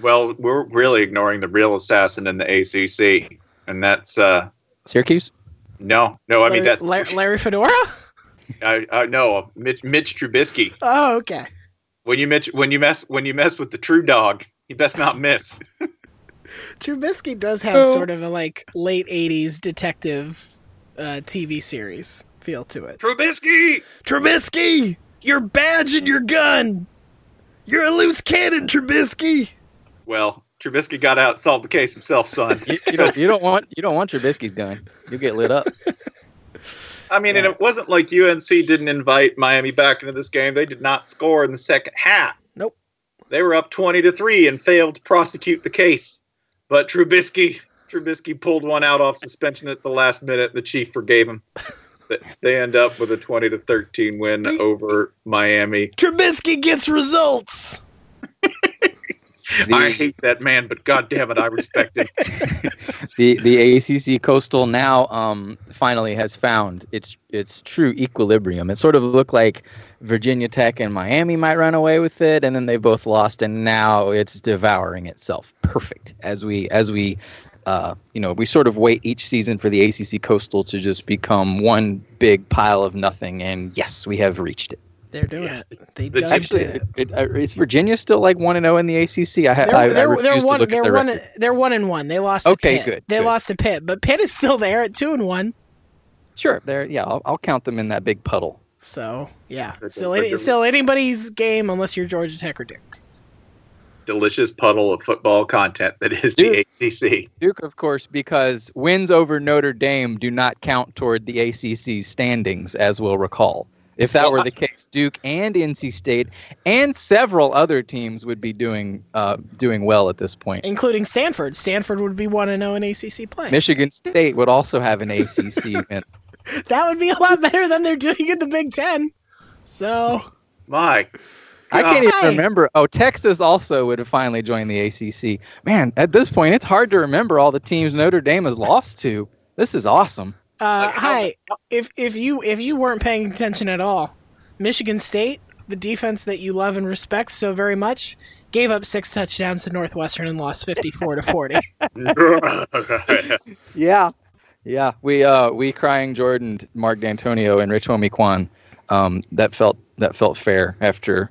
Speaker 1: Well, we're really ignoring the real assassin in the ACC, and that's uh,
Speaker 3: Syracuse.
Speaker 1: no, no. I
Speaker 2: Larry,
Speaker 1: mean that's
Speaker 2: Larry, Larry Fedora.
Speaker 1: I, I no Mitch, Mitch Trubisky.
Speaker 2: Oh, okay.
Speaker 1: When you Mitch, when you mess when you mess with the true dog, you best not miss.
Speaker 2: Trubisky does have
Speaker 3: Oh.
Speaker 2: sort of a like late '80s detective uh, TV series feel to it.
Speaker 1: Trubisky.
Speaker 2: Trubisky, your badge and your gun. You're a loose cannon, Trubisky.
Speaker 1: Well, Trubisky got out, and solved the case himself, son.
Speaker 3: You, you don't. You don't want. You don't want Trubisky's gun. You get lit up.
Speaker 1: I mean, and it wasn't like UNC didn't invite Miami back into this game. They did not score in the second half.
Speaker 2: Nope.
Speaker 1: They were up twenty to three and failed to prosecute the case. But Trubisky, Trubisky pulled one out off suspension at the last minute. The chief forgave him. They- end up with a twenty to thirteen win over Miami.
Speaker 2: Trubisky gets results.
Speaker 1: I hate that man, but god damn it, I respect him.
Speaker 3: the the ACC Coastal now um, finally has found its its true equilibrium. It sort of looked like Virginia Tech and Miami might run away with it, and then they both lost, and now it's devouring itself. Perfect as we as we. Uh, you know, we sort of wait each season for the ACC Coastal to just become one big pile of nothing, and yes, we have reached it.
Speaker 2: They're doing it. They
Speaker 1: The-
Speaker 2: done
Speaker 3: Actually,
Speaker 2: it.
Speaker 3: it, it, uh, is Virginia still like one and zero in the ACC? I, ha-
Speaker 2: They're,
Speaker 3: I, I
Speaker 2: they're,
Speaker 3: refuse
Speaker 2: they're one. They're one.
Speaker 3: record.
Speaker 2: They're one and one. They lost.
Speaker 3: Okay,
Speaker 2: to Pitt.
Speaker 3: good,
Speaker 2: They
Speaker 3: good.
Speaker 2: lost to Pitt, but Pitt is still there at two and one.
Speaker 3: Sure, they're yeah. I'll, I'll count them in that big puddle.
Speaker 2: So yeah,
Speaker 1: That's
Speaker 2: still any, still anybody's game unless you're Georgia Tech or Duke.
Speaker 1: Delicious puddle of football content that is the ACC.
Speaker 3: Duke, of course, because wins over Notre Dame do not count toward the ACC standings, as we'll recall. If that
Speaker 1: Well,
Speaker 3: were the case, Duke and NC State and several other teams would be doing uh, doing well at this point.
Speaker 2: including Stanford. Stanford would be one and zero in ACC play.
Speaker 3: Michigan State would also have an ACC win.
Speaker 2: That would be a lot better than they're doing in the Big Ten. So
Speaker 1: My
Speaker 3: I can't even remember. Oh, Texas also would have finally joined the ACC. Man, at this point, it's hard to remember all the teams Notre Dame has lost to. This is awesome.
Speaker 2: Uh,
Speaker 1: Like, how-
Speaker 2: hi. If if you if you weren't paying attention at all, Michigan State, the defense that you love and respect so very much, gave up six touchdowns to Northwestern and lost fifty four to forty.
Speaker 3: Yeah, yeah. We uh we crying Jordan, Mark Dantonio, and Rich Homie Quan. Um, that felt that felt fair after,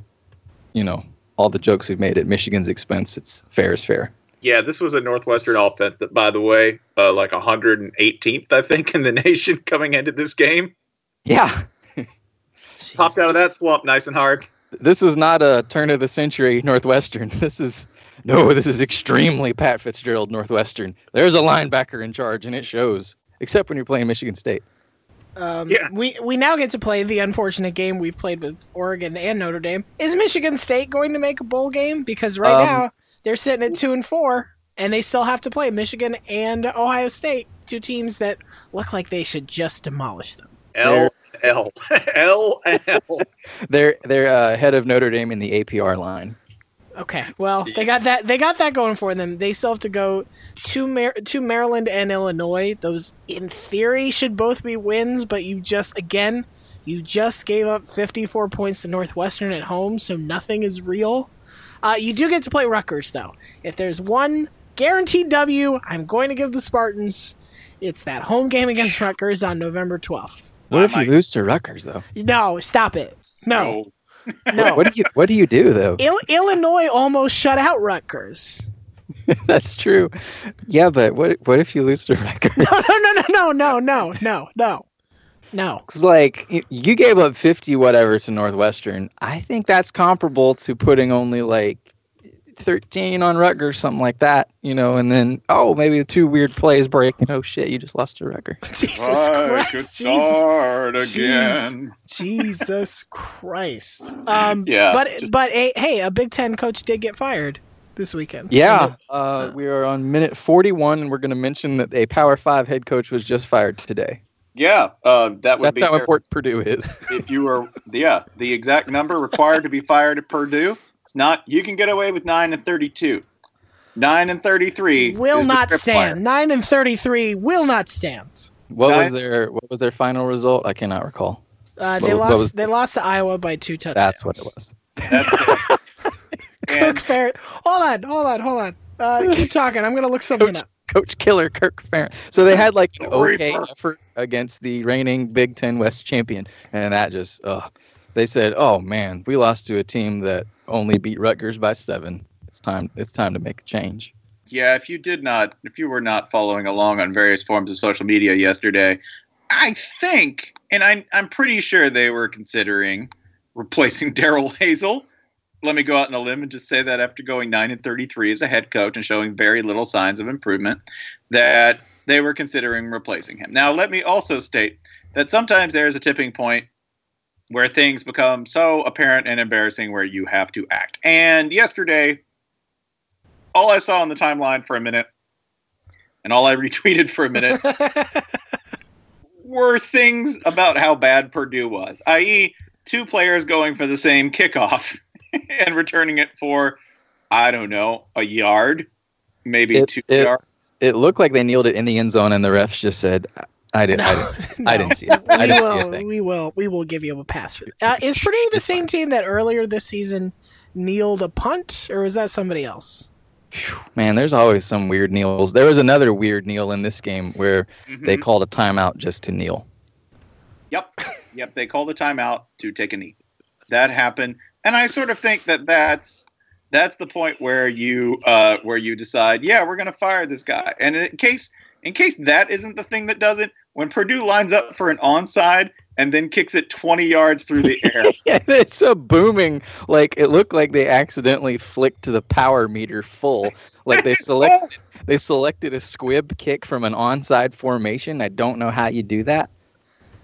Speaker 3: you know, all the jokes we've made at Michigan's expense. It's fair is fair.
Speaker 1: Yeah, this was a Northwestern offense that, by the way, uh, like 118th, I think, in the nation coming into this game.
Speaker 3: Yeah,
Speaker 1: Popped out of that slump nice and hard.
Speaker 3: this is not a turn of the century Northwestern. This is no, this is extremely Pat Fitzgerald Northwestern. There's a linebacker in charge, and it shows. Except when you're playing Michigan State.
Speaker 2: Um,
Speaker 1: Yeah.
Speaker 2: We we now get to play the unfortunate game we've played with Oregon and Notre Dame. Is Michigan State going to make a bowl game? Because right
Speaker 3: Um,
Speaker 2: now they're sitting at two and four, and they still have to play Michigan and Ohio State, two teams that look like they should just demolish them.
Speaker 1: L L L L.
Speaker 3: They're they're uh, ahead of Notre Dame in the APR line.
Speaker 2: Okay, well they got that they got that going for them. They still have to go to Mar- to Maryland and Illinois. Those in theory should both be wins, but you just again you just gave up 54 points to Northwestern at home, so nothing is real. Uh, you do get to play Rutgers though. If there's one guaranteed W, I'm going to give the Spartans. It's that home game against Rutgers on November 12th.
Speaker 3: What if you lose to Rutgers though?
Speaker 2: No, stop it. No, no.
Speaker 3: What do you what do you do though?
Speaker 2: Il- Illinois almost shut out Rutgers.
Speaker 3: That's true. Yeah, but what what if you lose to Rutgers?
Speaker 2: No, no, no, no, no, no, no, no, no.
Speaker 3: It's like you gave up fifty whatever to Northwestern. I think that's comparable to putting only like 13 on Rutgers, something like that, you know, and then oh, maybe the two weird plays break, and oh shit, you just lost to Rutgers.
Speaker 2: Jesus Christ. Jesus.
Speaker 1: start
Speaker 2: Jeez.
Speaker 1: again.
Speaker 2: Jesus Christ. Um,
Speaker 1: Yeah,
Speaker 2: But
Speaker 1: just-
Speaker 2: but a, hey, a Big Ten coach did get fired this weekend.
Speaker 3: Yeah, uh, we are on minute 41, and we're going to mention that a Power Five head coach was just fired today.
Speaker 1: Yeah, uh, that would
Speaker 3: That's
Speaker 1: be
Speaker 3: how
Speaker 1: fair.
Speaker 3: important Purdue is.
Speaker 1: if you were yeah the exact number required to be fired at Purdue. It's not. You can get away with nine and thirty-two. Nine and thirty-three
Speaker 2: Will not
Speaker 1: tripwire.
Speaker 2: stand. Nine and thirty-three will not stand.
Speaker 3: What was their What was their final result? I cannot recall.
Speaker 2: Uh, they
Speaker 3: what
Speaker 2: lost.
Speaker 3: was-
Speaker 2: they lost to Iowa by two touchdowns.
Speaker 3: That's what it was.
Speaker 2: Kirk
Speaker 1: And
Speaker 2: Fair. Hold on, hold on, hold on. Uh, keep talking. I'm gonna look something
Speaker 3: Coach,
Speaker 2: up.
Speaker 3: Coach Killer Kirk Ferentz. So they had like an okay effort against the reigning Big Ten West champion, and that just, uh, they said, "Oh man, we lost to a team that only beat Rutgers by seven. It's time. It's time to make a change."
Speaker 1: yeah, if you did not, if you were not following along on various forms of social media yesterday, I think, and I'm I'm pretty sure they were considering replacing Darrell Hazell. Let me go out on a limb and just say that after going nine and 33 as a head coach and showing very little signs of improvement, that they were considering replacing him. Now, let me also state that sometimes there is a tipping point where things become so apparent and embarrassing where you have to act. And yesterday, all I saw on the timeline for a minute, and all I retweeted for a minute, were things about how bad Purdue was, i.e., two players going for the same kickoff and returning it for, I don't know, a yard, maybe
Speaker 3: It-
Speaker 1: two
Speaker 3: it-
Speaker 1: yards.
Speaker 3: It looked like they kneeled it in the end zone, and the refs just said, "I didn't. I didn't, I didn't see it. I
Speaker 2: we
Speaker 3: didn't see a
Speaker 2: will.
Speaker 3: thing."
Speaker 2: We will. We will give you a pass for that. Uh, is Purdue the same team that earlier this season kneeled a punt, or was that somebody else?
Speaker 3: Man, there's always some weird kneels. There was another weird kneel in this game where they
Speaker 1: Mhm.
Speaker 3: called a timeout just to kneel.
Speaker 1: Yep. Yep. They called a timeout to take a knee. That happened. And I sort of think that that's that's the point where you uh, where you decide, yeah, we're going to fire this guy. And in case in case that isn't the thing that does it, when Purdue lines up for an onside and then kicks it 20 yards through the air,
Speaker 3: yeah, it's a booming. Like it looked like they accidentally flicked to the power meter full. Like they selected they selected a squib kick from an onside formation. I don't know how you do that.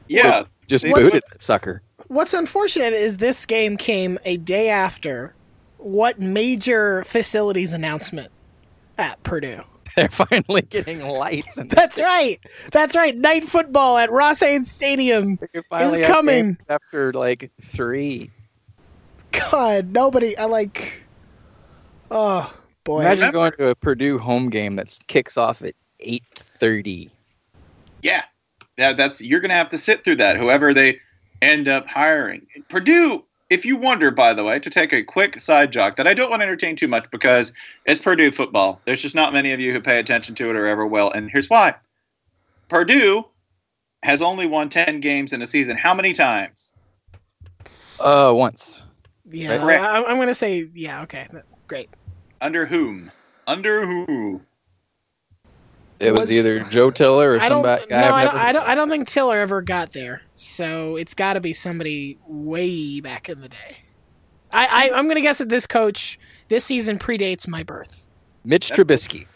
Speaker 1: yeah,
Speaker 3: Just
Speaker 1: What's-
Speaker 3: booted that sucker.
Speaker 2: What's unfortunate is this game came a day after what major facilities announcement at Purdue.
Speaker 3: They're finally getting lights. And
Speaker 2: That's right. That's right. Night football at Ross-Ade Stadium
Speaker 3: They
Speaker 2: is coming.
Speaker 3: after like three.
Speaker 2: God, nobody. I like. Oh boy.
Speaker 3: Imagine going to a Purdue home game that kicks off at eight thirty.
Speaker 1: yeah. That, that's you're going to have to sit through that. Whoever they end up hiring, Purdue. If you wonder, by the way, to take a quick side jog that I don't want to entertain too much because it's Purdue football. There's just not many of you who pay attention to it or ever will, and here's why. Purdue has only won ten games in a season. How many times?
Speaker 3: Uh, once.
Speaker 2: yeah,
Speaker 1: Correct.
Speaker 2: I, I'm going to say yeah. Okay, great.
Speaker 1: Under whom? Under who?
Speaker 3: It was,
Speaker 2: Was-
Speaker 3: either Joe Tiller or
Speaker 2: I don't.
Speaker 3: somebody.
Speaker 2: No, I don't, I don't. I don't think Tiller ever got there. So it's got to be somebody way back in the day. I, I I'm going to guess that this coach this season predates my birth.
Speaker 3: Mitch Trubisky.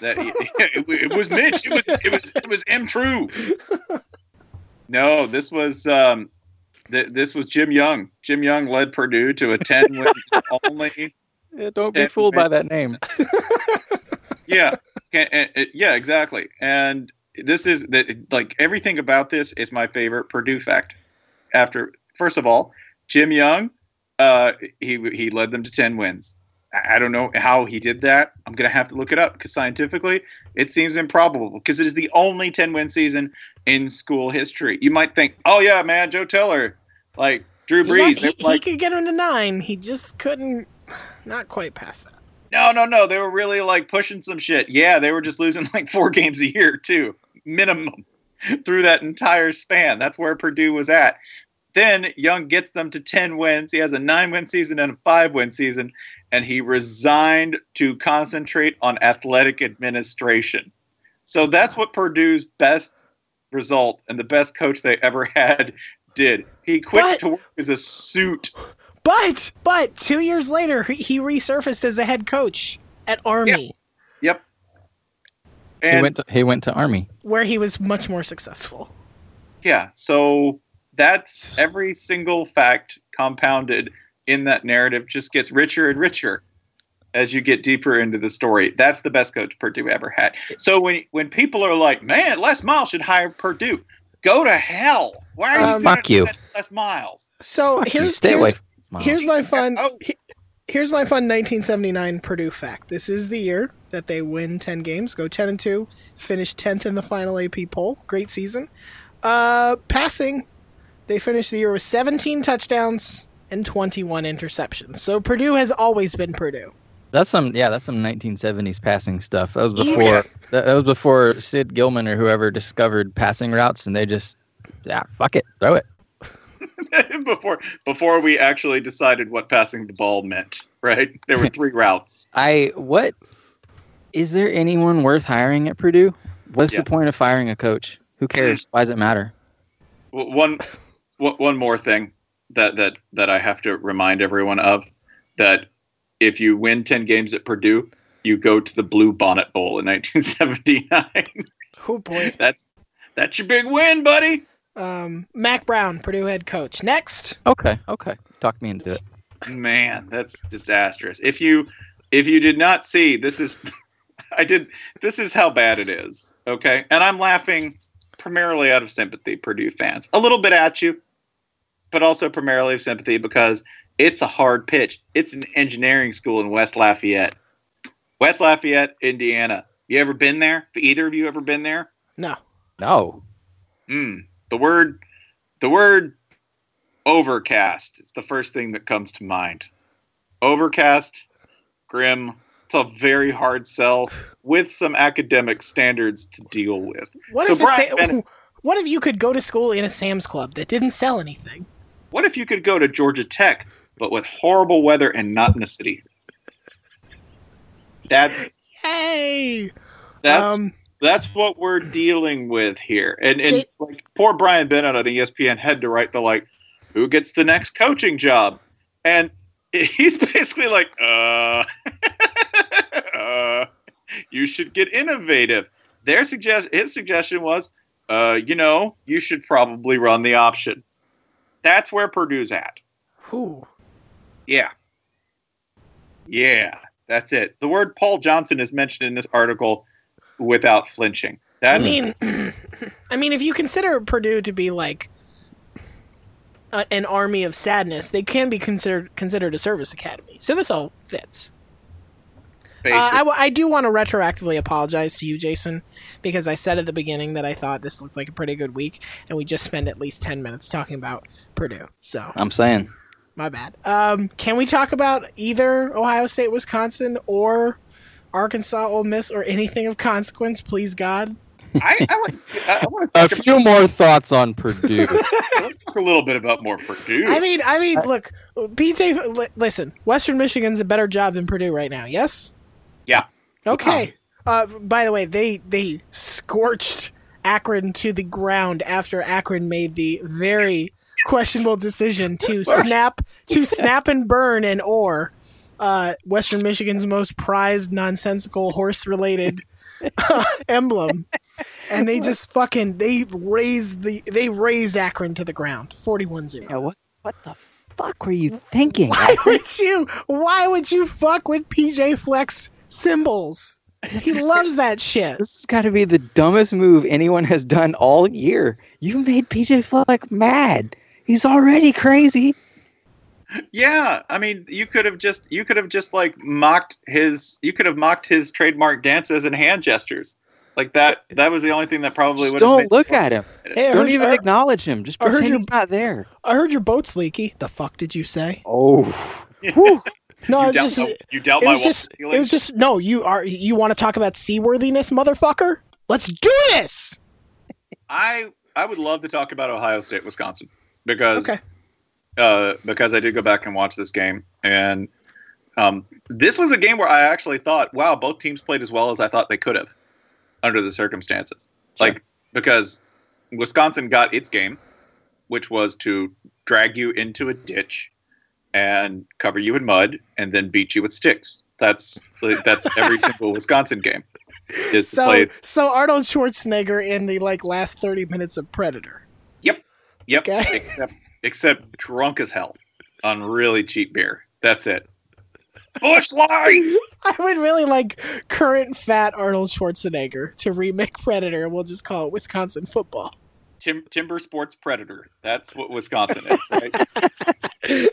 Speaker 1: That it, it was Mitch. It was it was it was M. True. No, this was um, th- this was Jim Young. Jim Young led Purdue to a ten win only.
Speaker 3: Yeah, don't be
Speaker 1: Yeah,
Speaker 3: fooled by that name.
Speaker 1: Yeah, Ca- yeah, exactly. And this is that like everything about this is my favorite Purdue fact. After first of all, Jim Young, uh, he he led them to ten wins. I don't know how he did that. I'm gonna have to look it up because scientifically, it seems improbable because it is the only 10 win season in school history. You might think, oh yeah, man, Joe Tiller, like Drew
Speaker 2: He,
Speaker 1: Brees, they
Speaker 2: he,
Speaker 1: like,
Speaker 2: he could get him to nine. He just couldn't. Not quite past that.
Speaker 1: No, no, no, they were really like pushing some shit. Yeah, they were just losing like four games a year too, minimum, through that entire span. That's where Purdue was at. Then Young gets them to 10 wins. He has a nine win season and a five win season, and he resigned to concentrate on athletic administration. So that's what Purdue's best result and the best coach they ever had did. He quit
Speaker 2: But-
Speaker 1: to work as a suit
Speaker 2: But but two years later, he- he resurfaced as a head coach at Army,
Speaker 1: Yep.
Speaker 3: He
Speaker 1: And
Speaker 3: went to he went to Army.
Speaker 2: where he was much more successful.
Speaker 1: yeah, so that's every single fact compounded in that narrative just gets richer and richer as you get deeper into the story. That's the best coach Purdue ever had. So when when people are like, "Man, Les Miles should hire Purdue," go to hell. Why are you
Speaker 2: Um,
Speaker 1: gonna
Speaker 3: Fuck you.
Speaker 1: Les Miles?
Speaker 2: So
Speaker 3: Fuck you,
Speaker 2: here's
Speaker 3: stay
Speaker 2: here's,
Speaker 3: away. From Miles.
Speaker 2: here's my fun.
Speaker 1: Oh.
Speaker 2: Here's my fun 1979 Purdue fact. This is the year that they win 10 games, go 10 and 2, finish 10th in the final AP poll. Great season. Uh, passing, they finished the year with 17 touchdowns and 21 interceptions. So Purdue has always been Purdue.
Speaker 3: That's some yeah, that's some 1970s passing stuff. That was
Speaker 2: Yeah.
Speaker 3: before that, that was before Sid Gilman or whoever discovered passing routes, and they just yeah, fuck it, throw it.
Speaker 1: before before we actually decided what passing the ball meant, right? There were three routes.
Speaker 3: I what is there anyone worth hiring at Purdue? What's
Speaker 1: Yeah.
Speaker 3: the point of firing a coach? Who cares? Mm-hmm. Why does it matter?
Speaker 1: W- One w- one more thing that that that I have to remind everyone of that if you win 10 games at Purdue, you go to the Bluebonnet Bowl in 1979.
Speaker 2: Oh boy.
Speaker 1: that's that's your big win, buddy.
Speaker 2: Um, Mack Brown, Purdue head coach. Next.
Speaker 3: Okay, okay, talk me into it.
Speaker 1: Man, that's disastrous. If you if you did not see, this is I did this is how bad it is. Okay? And I'm laughing primarily out of sympathy, Purdue fans. A little bit at you, but also primarily of sympathy because it's a hard pitch. It's an engineering school in West Lafayette. West Lafayette, Indiana. You ever been there? Either of you ever been there?
Speaker 2: No.
Speaker 3: No,
Speaker 1: Mm, the word, the word, overcast. It's the first thing that comes to mind. Overcast, grim. It's a very hard sell with some academic standards to deal with.
Speaker 2: What
Speaker 1: So
Speaker 2: if a Sa-
Speaker 1: Bennett-
Speaker 2: what if you could go to school in a Sam's Club that didn't sell anything?
Speaker 1: What if you could go to Georgia Tech, but with horrible weather and not in the city? That's
Speaker 2: Hey.
Speaker 1: that's
Speaker 2: um,
Speaker 1: that's what we're dealing with here. And and
Speaker 2: Jay-
Speaker 1: like poor Brian Bennett on ESPN had to write the like, who gets the next coaching job? And he's basically like, uh, uh you should get innovative. Their suggest his suggestion was, uh, you know, you should probably run the option. That's where Purdue's at.
Speaker 2: who?
Speaker 1: Yeah. Yeah, that's it. The word Paul Johnson is mentioned in this article without flinching.
Speaker 2: That I
Speaker 1: That's
Speaker 2: mean, I mean, if you consider Purdue to be like a, an army of sadness, they can be considered considered a service academy. So this all fits. Uh,
Speaker 1: basic.
Speaker 2: I, w- I do want to retroactively apologize to you, Jason, because I said at the beginning that I thought this looked like a pretty good week, and we just spent at least ten minutes talking about Purdue. So
Speaker 3: I'm saying
Speaker 2: my bad. Um, can we talk about either Ohio State, Wisconsin, or Arkansas, Ole Miss, or anything of consequence, please God?
Speaker 1: I, I, like, I want to
Speaker 3: a
Speaker 1: talk,
Speaker 3: few more thoughts on Purdue.
Speaker 1: let's talk a little bit about more Purdue.
Speaker 2: I mean, I mean, look, PJ. li- Listen, Western Michigan's a better job than Purdue right now. Yes.
Speaker 1: yeah,
Speaker 2: Okay. Uh, by the way, they they scorched Akron to the ground after Akron made the very questionable decision to snap to snap and burn an oar. Uh, Western Michigan's most prized nonsensical horse related emblem, and they just fucking they razed the they razed Akron to the ground, 41-0.
Speaker 3: yeah, what what the fuck were you thinking?
Speaker 2: Why would you? Why would you fuck with PJ Fleck's symbols? He loves that shit.
Speaker 3: This has got to be the dumbest move anyone has done all year. You made PJ Fleck mad. He's already crazy.
Speaker 1: Yeah. I mean, you could have just you could have just like mocked his you could have mocked his trademark dances and hand gestures like that. That was the only thing that probably would.
Speaker 3: don't look at him.
Speaker 2: Hey, I
Speaker 3: Don't
Speaker 2: heard,
Speaker 3: even
Speaker 2: I,
Speaker 3: acknowledge him. Just
Speaker 2: I heard
Speaker 3: pretend
Speaker 2: you-
Speaker 3: he's not there.
Speaker 2: I heard your boat's leaky. The fuck did you say?
Speaker 3: Oh,
Speaker 2: No,
Speaker 1: You
Speaker 2: it's
Speaker 1: doubt,
Speaker 2: just.
Speaker 1: my, you doubt
Speaker 2: It
Speaker 1: my
Speaker 2: was just.
Speaker 1: ceiling?
Speaker 2: It was just. No, you are. You want to talk about seaworthiness, motherfucker? Let's do this.
Speaker 1: I I would love to talk about Ohio State, Wisconsin because
Speaker 2: Okay.
Speaker 1: Uh, because I did go back and watch this game, and um, this was a game where I actually thought, wow, both teams played as well as I thought they could have under the circumstances. Like because Wisconsin got its game, which was to drag you into a ditch and cover you in mud and then beat you with sticks. That's that's every single Wisconsin game. Is
Speaker 2: So
Speaker 1: played.
Speaker 2: so Arnold Schwarzenegger in the like last thirty minutes of Predator.
Speaker 1: Yep. Yep.
Speaker 2: Okay.
Speaker 1: Except except drunk as hell on really cheap beer. That's it. Busch Light.
Speaker 2: I would really like current fat Arnold Schwarzenegger to remake Predator. We'll just call it Wisconsin football.
Speaker 1: Tim, Timber Sports Predator. That's what Wisconsin is, right?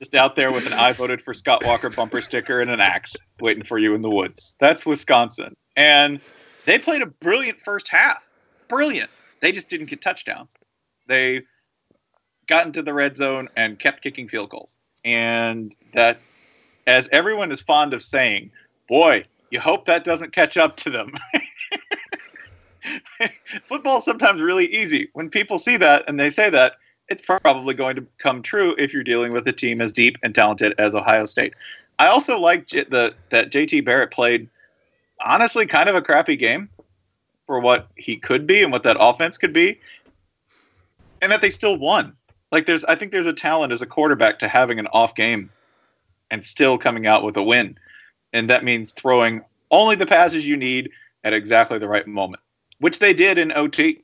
Speaker 1: Just out there with an I voted for Scott Walker bumper sticker and an axe waiting for you in the woods. That's Wisconsin. And they played a brilliant first half. Brilliant. They just didn't get touchdowns. They got into the red zone and kept kicking field goals. And that, as everyone is fond of saying, boy, you hope that doesn't catch up to them. Football's sometimes really easy. When people see that and they say that, it's probably going to come true if you're dealing with a team as deep and talented as Ohio State. I also like the that JT Barrett played honestly kind of a crappy game for what he could be and what that offense could be, and that they still won. Like there's, I think there's a talent as a quarterback to having an off game and still coming out with a win, and that means throwing only the passes you need at exactly the right moment, which they did in OT.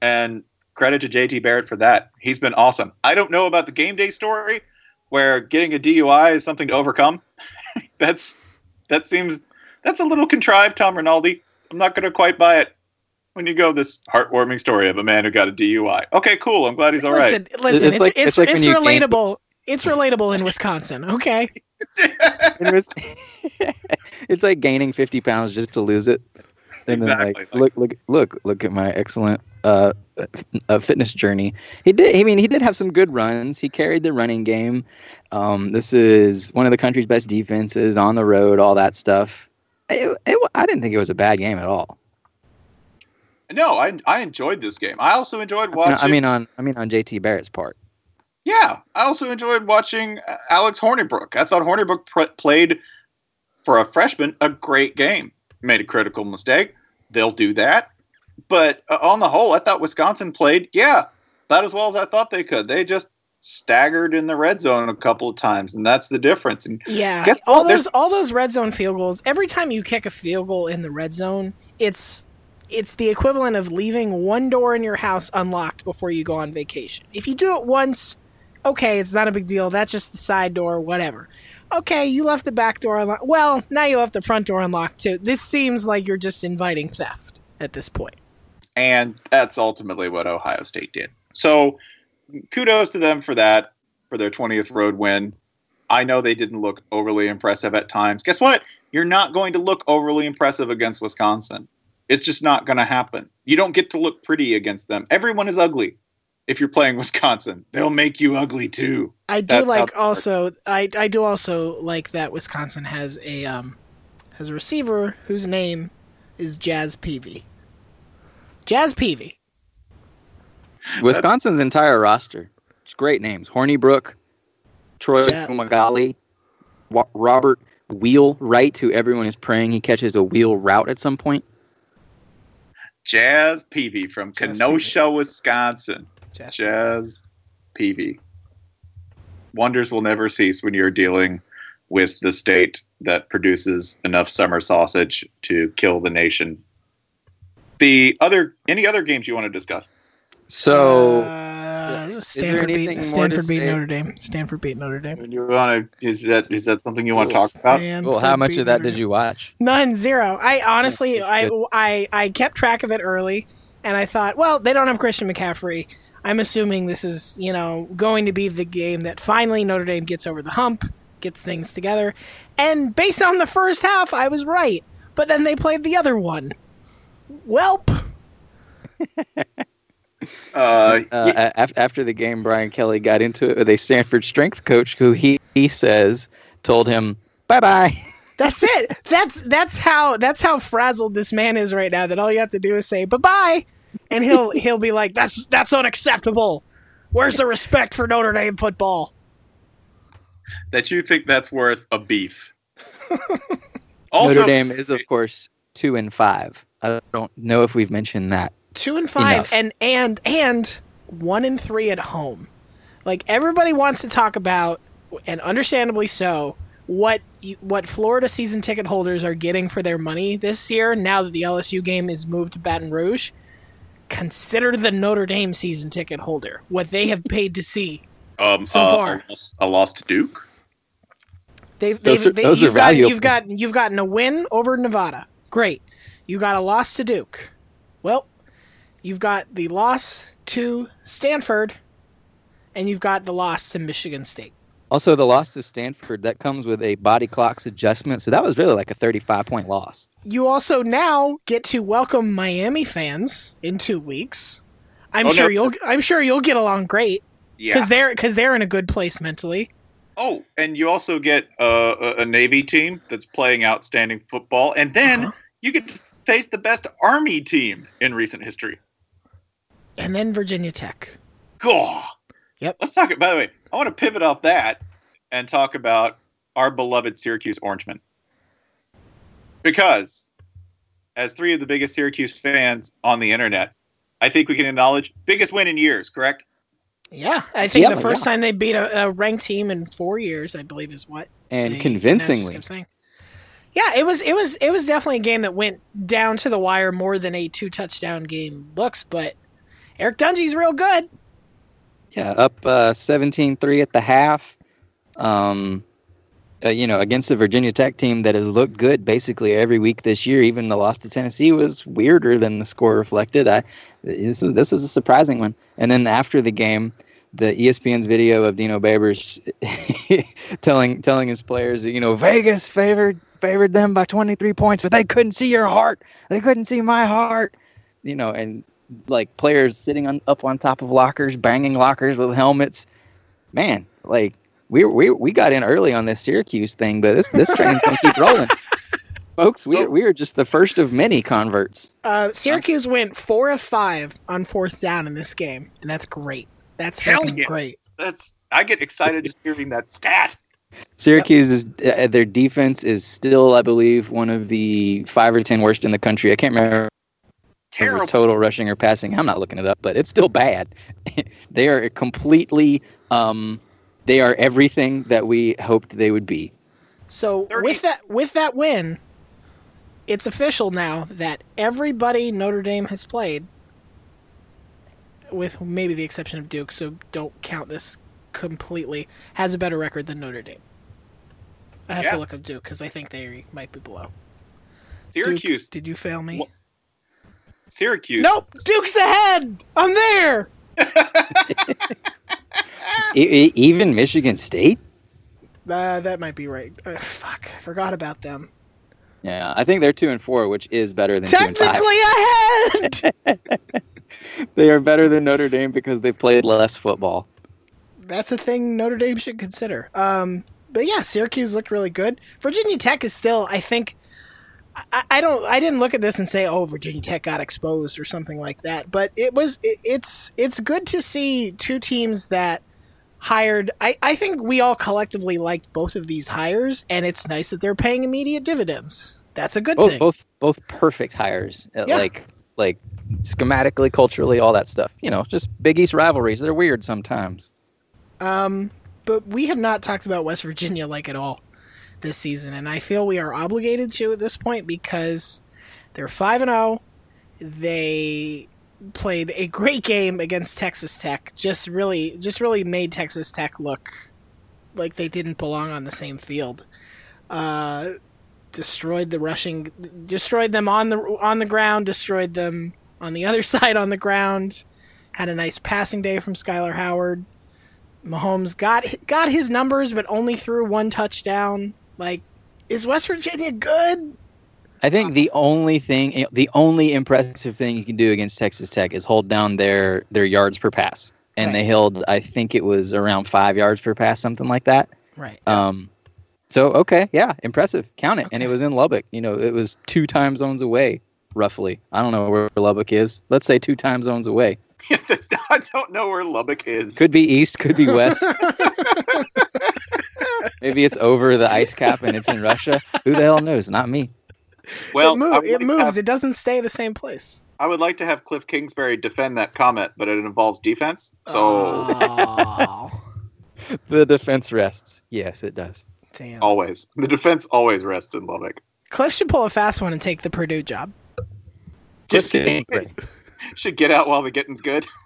Speaker 1: And credit to JT Barrett for that. He's been awesome. I don't know about the game day story where getting a DUI is something to overcome. that's that seems that's a little contrived, Tom Rinaldi. I'm not going to quite buy it when you go this heartwarming story of a man who got a DUI. Okay, cool. I'm glad he's all right.
Speaker 2: listen, listen,
Speaker 3: It's
Speaker 2: it's
Speaker 3: like-
Speaker 2: it's,
Speaker 3: it's like
Speaker 2: it's
Speaker 3: when you gain-
Speaker 2: relatable. It's relatable in Wisconsin. Okay.
Speaker 3: It's like gaining 50 pounds just to lose it. And then
Speaker 1: Exactly.
Speaker 3: like look look look look at my excellent uh, uh fitness journey. He did I mean he did have some good runs. He carried the running game. Um this is one of the country's best defenses on the road, all that stuff. It, it, I didn't think it was a bad game at all.
Speaker 1: No, I I enjoyed this game. I also enjoyed
Speaker 3: No,
Speaker 1: watching.
Speaker 3: I mean on I mean on JT Barrett's part.
Speaker 1: Yeah, I also enjoyed watching uh, Alex Hornibrook. I thought Hornibrook pr- played for a freshman a great game. Made a critical mistake. They'll do that. But uh, on the whole, I thought Wisconsin played, yeah, about as well as I thought they could. They just staggered in the red zone a couple of times, and that's the difference. And
Speaker 2: Yeah, all
Speaker 1: what? There's-
Speaker 2: those all those red zone field goals. Every time you kick a field goal in the red zone, it's it's the equivalent of leaving one door in your house unlocked before you go on vacation. If you do it once, okay, it's not a big deal. That's just the side door, whatever. Okay, you left the back door unlocked. Well, now you left the front door unlocked too. This seems like you're just inviting theft at this point.
Speaker 1: and that's ultimately what Ohio State did. So kudos to them for that, for their 20th road win. I know they didn't look overly impressive at times. Guess what? You're not going to look overly impressive against Wisconsin. It's just not going to happen. You don't get to look pretty against them. Everyone is ugly if you're playing Wisconsin. They'll make you ugly too.
Speaker 2: I do
Speaker 1: That's
Speaker 2: like
Speaker 1: it works.
Speaker 2: also I I do also like that Wisconsin has a um has a receiver whose name is Jazz Peavy. Jazz Peavy.
Speaker 3: Wisconsin's entire roster. It's great names. Hornibrook, Troy
Speaker 2: Yeah.
Speaker 3: Fumagalli, Robert Wheelwright, who everyone is praying he catches a wheel route at some point.
Speaker 1: Jazz Peavy from
Speaker 2: Jazz
Speaker 1: Kenosha, Wisconsin.
Speaker 2: Jazz
Speaker 1: Jazz Peavy. Wonders will never cease when you're dealing with the state that produces enough summer sausage to kill the nation. The other, any other games you want to discuss?
Speaker 3: So
Speaker 2: uh, Uh,
Speaker 3: there
Speaker 2: Stanford beat
Speaker 3: anything more to
Speaker 2: Stanford beat
Speaker 3: say?
Speaker 2: Notre Dame. Stanford beat Notre Dame.
Speaker 1: You want to? Is that is that something you want to talk about?
Speaker 3: well, how much of that did you watch?
Speaker 2: None, zero. I honestly, I, I, I kept track of it early, and I thought, well, they don't have Christian McCaffrey. I'm assuming this is, you know, going to be the game that finally Notre Dame gets over the hump, gets things together. And based on the first half, I was right. But then they played the other one. Welp.
Speaker 1: Uh,
Speaker 3: Uh, after the game, Brian Kelly got into it with a Stanford strength coach who he, he says told him, bye bye.
Speaker 2: That's it. That's that's how that's how frazzled this man is right now. That all you have to do is say bye bye, and he'll he'll be like, "That's that's unacceptable. Where's the respect for Notre Dame football?"
Speaker 1: that you think that's worth a beef? also,
Speaker 3: Notre Dame is, of course, two and five. I don't know if we've mentioned that.
Speaker 2: Two and five,
Speaker 3: Enough.
Speaker 2: and and and one and three at home. Like everybody wants to talk about, and understandably so, what you, what Florida season ticket holders are getting for their money this year. Now that the LSU game is moved to Baton Rouge, consider the Notre Dame season ticket holder what they have paid to see.
Speaker 1: Um,
Speaker 2: So
Speaker 1: uh,
Speaker 2: far.
Speaker 1: a loss- to Duke.
Speaker 2: They've,
Speaker 3: Those
Speaker 2: they've
Speaker 3: are-
Speaker 2: they,
Speaker 3: those
Speaker 2: you've got
Speaker 3: valuable.
Speaker 2: you've got you've gotten a win over Nevada. Great. You got a loss to Duke. Well, you've got the loss to Stanford, and you've got the loss to Michigan State.
Speaker 3: Also, the loss to Stanford that comes with a body clocks adjustment, so that was really like a 35 point loss.
Speaker 2: You also now get to welcome Miami fans in two weeks. I'm
Speaker 1: Oh,
Speaker 2: sure
Speaker 1: no.
Speaker 2: you'll I'm sure you'll get along great
Speaker 1: Yeah.
Speaker 2: because they're because they're in a good place mentally.
Speaker 1: Oh, and you also get uh, a, a Navy team that's playing outstanding football, and then
Speaker 2: Uh-huh.
Speaker 1: you get to face the best Army team in recent history.
Speaker 2: And then Virginia Tech.
Speaker 1: God.
Speaker 2: Yep.
Speaker 1: Let's talk. By the way, I want to pivot off that and talk about our beloved Syracuse Orangemen, because as three of the biggest Syracuse fans on the internet, I think we can acknowledge biggest win in years. Correct?
Speaker 2: Yeah, I think
Speaker 3: Yeah,
Speaker 2: the first
Speaker 3: yeah.
Speaker 2: time they beat a, a ranked team in four years, I believe, is what
Speaker 3: And
Speaker 2: they
Speaker 3: convincingly.
Speaker 2: kept saying. Yeah, it was it was it was definitely a game that went down to the wire more than a two touchdown game looks, but Eric Dungey's real good.
Speaker 3: Yeah, up uh, 17-3 at the half. Um, uh, you know, against the Virginia Tech team that has looked good basically every week this year. Even the loss to Tennessee was weirder than the score reflected. I this is, this is a surprising one. And then after the game, the ESPN's video of Dino Babers telling telling his players, you know, Vegas favored favored them by 23 points, but they couldn't see your heart. They couldn't see my heart. You know, and like players sitting on up on top of lockers, banging lockers with helmets. Man, like we we we got in early on this Syracuse thing, but this this train's gonna keep rolling. Folks, we
Speaker 1: So-
Speaker 3: are we are just the first of many converts.
Speaker 2: Uh, Syracuse went four of five on fourth down in this game, and that's great. That's
Speaker 1: Hell
Speaker 2: fucking
Speaker 1: yeah.
Speaker 2: great.
Speaker 1: That's I get excited just hearing that stat.
Speaker 3: Syracuse is uh, their defense is still, I believe, one of the five or ten worst in the country. I can't remember
Speaker 1: Terrible.
Speaker 3: total rushing or passing. I'm not looking it up, but it's still bad. they are completely, um, they are everything that we hoped they would be.
Speaker 2: So
Speaker 1: 30
Speaker 2: with that with that win, it's official now that everybody Notre Dame has played, with maybe the exception of Duke, so don't count this completely, has a better record than Notre Dame. I have
Speaker 1: Yeah.
Speaker 2: to look up Duke because I think they might be below.
Speaker 1: Syracuse.
Speaker 2: Duke, did you fail me?
Speaker 1: Wha- Syracuse.
Speaker 2: Nope, Duke's ahead. I'm there.
Speaker 3: E- e- even Michigan State.
Speaker 2: Uh, that might be right. Uh, fuck, I forgot about them.
Speaker 3: Yeah, I think they're two and four, which is better than two and
Speaker 2: Technically
Speaker 3: five.
Speaker 2: ahead.
Speaker 3: They are better than Notre Dame because they played less football.
Speaker 2: that's a thing Notre Dame should consider. Um, but yeah, Syracuse looked really good. Virginia Tech is still, I think, I, I don't, I didn't look at this and say, oh, Virginia Tech got exposed or something like that. But it was, it, it's, it's good to see two teams that hired. I, I think we all collectively liked both of these hires, and it's nice that they're paying immediate dividends. That's a good
Speaker 3: Both
Speaker 2: thing.
Speaker 3: both both perfect hires. uh,
Speaker 2: Yeah.
Speaker 3: Like like schematically, culturally, all that stuff. You know, just Big East rivalries. They're weird sometimes.
Speaker 2: Um, but we have not talked about West Virginia like at all this season, and I feel we are obligated to at this point because they're five and zero. They played a great game against Texas Tech. Just really, just really made Texas Tech look like they didn't belong on the same field. Uh, destroyed the rushing, destroyed them on the on the ground, destroyed them on the other side on the ground. Had a nice passing day from Skylar Howard. Mahomes got got his numbers, but only threw one touchdown. Like, is West Virginia good?
Speaker 3: I think the only thing, the only impressive thing you can do against Texas Tech is hold down their their yards per pass, and
Speaker 2: Right.
Speaker 3: they held. I think it was around five yards per pass, something like that.
Speaker 2: Right.
Speaker 3: Um, so okay, yeah, impressive. Count it, and it was in Lubbock. You know, it was two time zones away, roughly. I don't know where Lubbock is. Let's say two time zones away.
Speaker 1: I don't know where Lubbock is.
Speaker 3: Could be east, could be west. Maybe it's over the ice cap and it's in Russia. Who the hell knows? Not me.
Speaker 1: well,
Speaker 2: it, move, it moves.
Speaker 1: have-
Speaker 2: It doesn't stay the same place.
Speaker 1: I would like to have Cliff Kingsbury defend that comment, but it involves defense. So
Speaker 2: Oh,
Speaker 3: The defense rests. Yes, it does.
Speaker 2: damn.
Speaker 1: always the defense always rests in Lubbock.
Speaker 2: Cliff should pull a fast one and take the Purdue job.
Speaker 1: Just kidding. Should get out while the getting's good.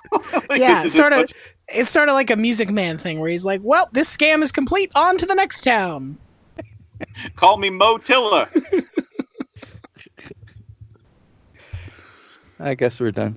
Speaker 1: Like,
Speaker 2: yeah, sort of.
Speaker 1: much-
Speaker 2: It's sort of like a Music Man thing where he's like, "Well, this scam is complete. On to the next town."
Speaker 1: Call me Motilla.
Speaker 3: I guess we're done.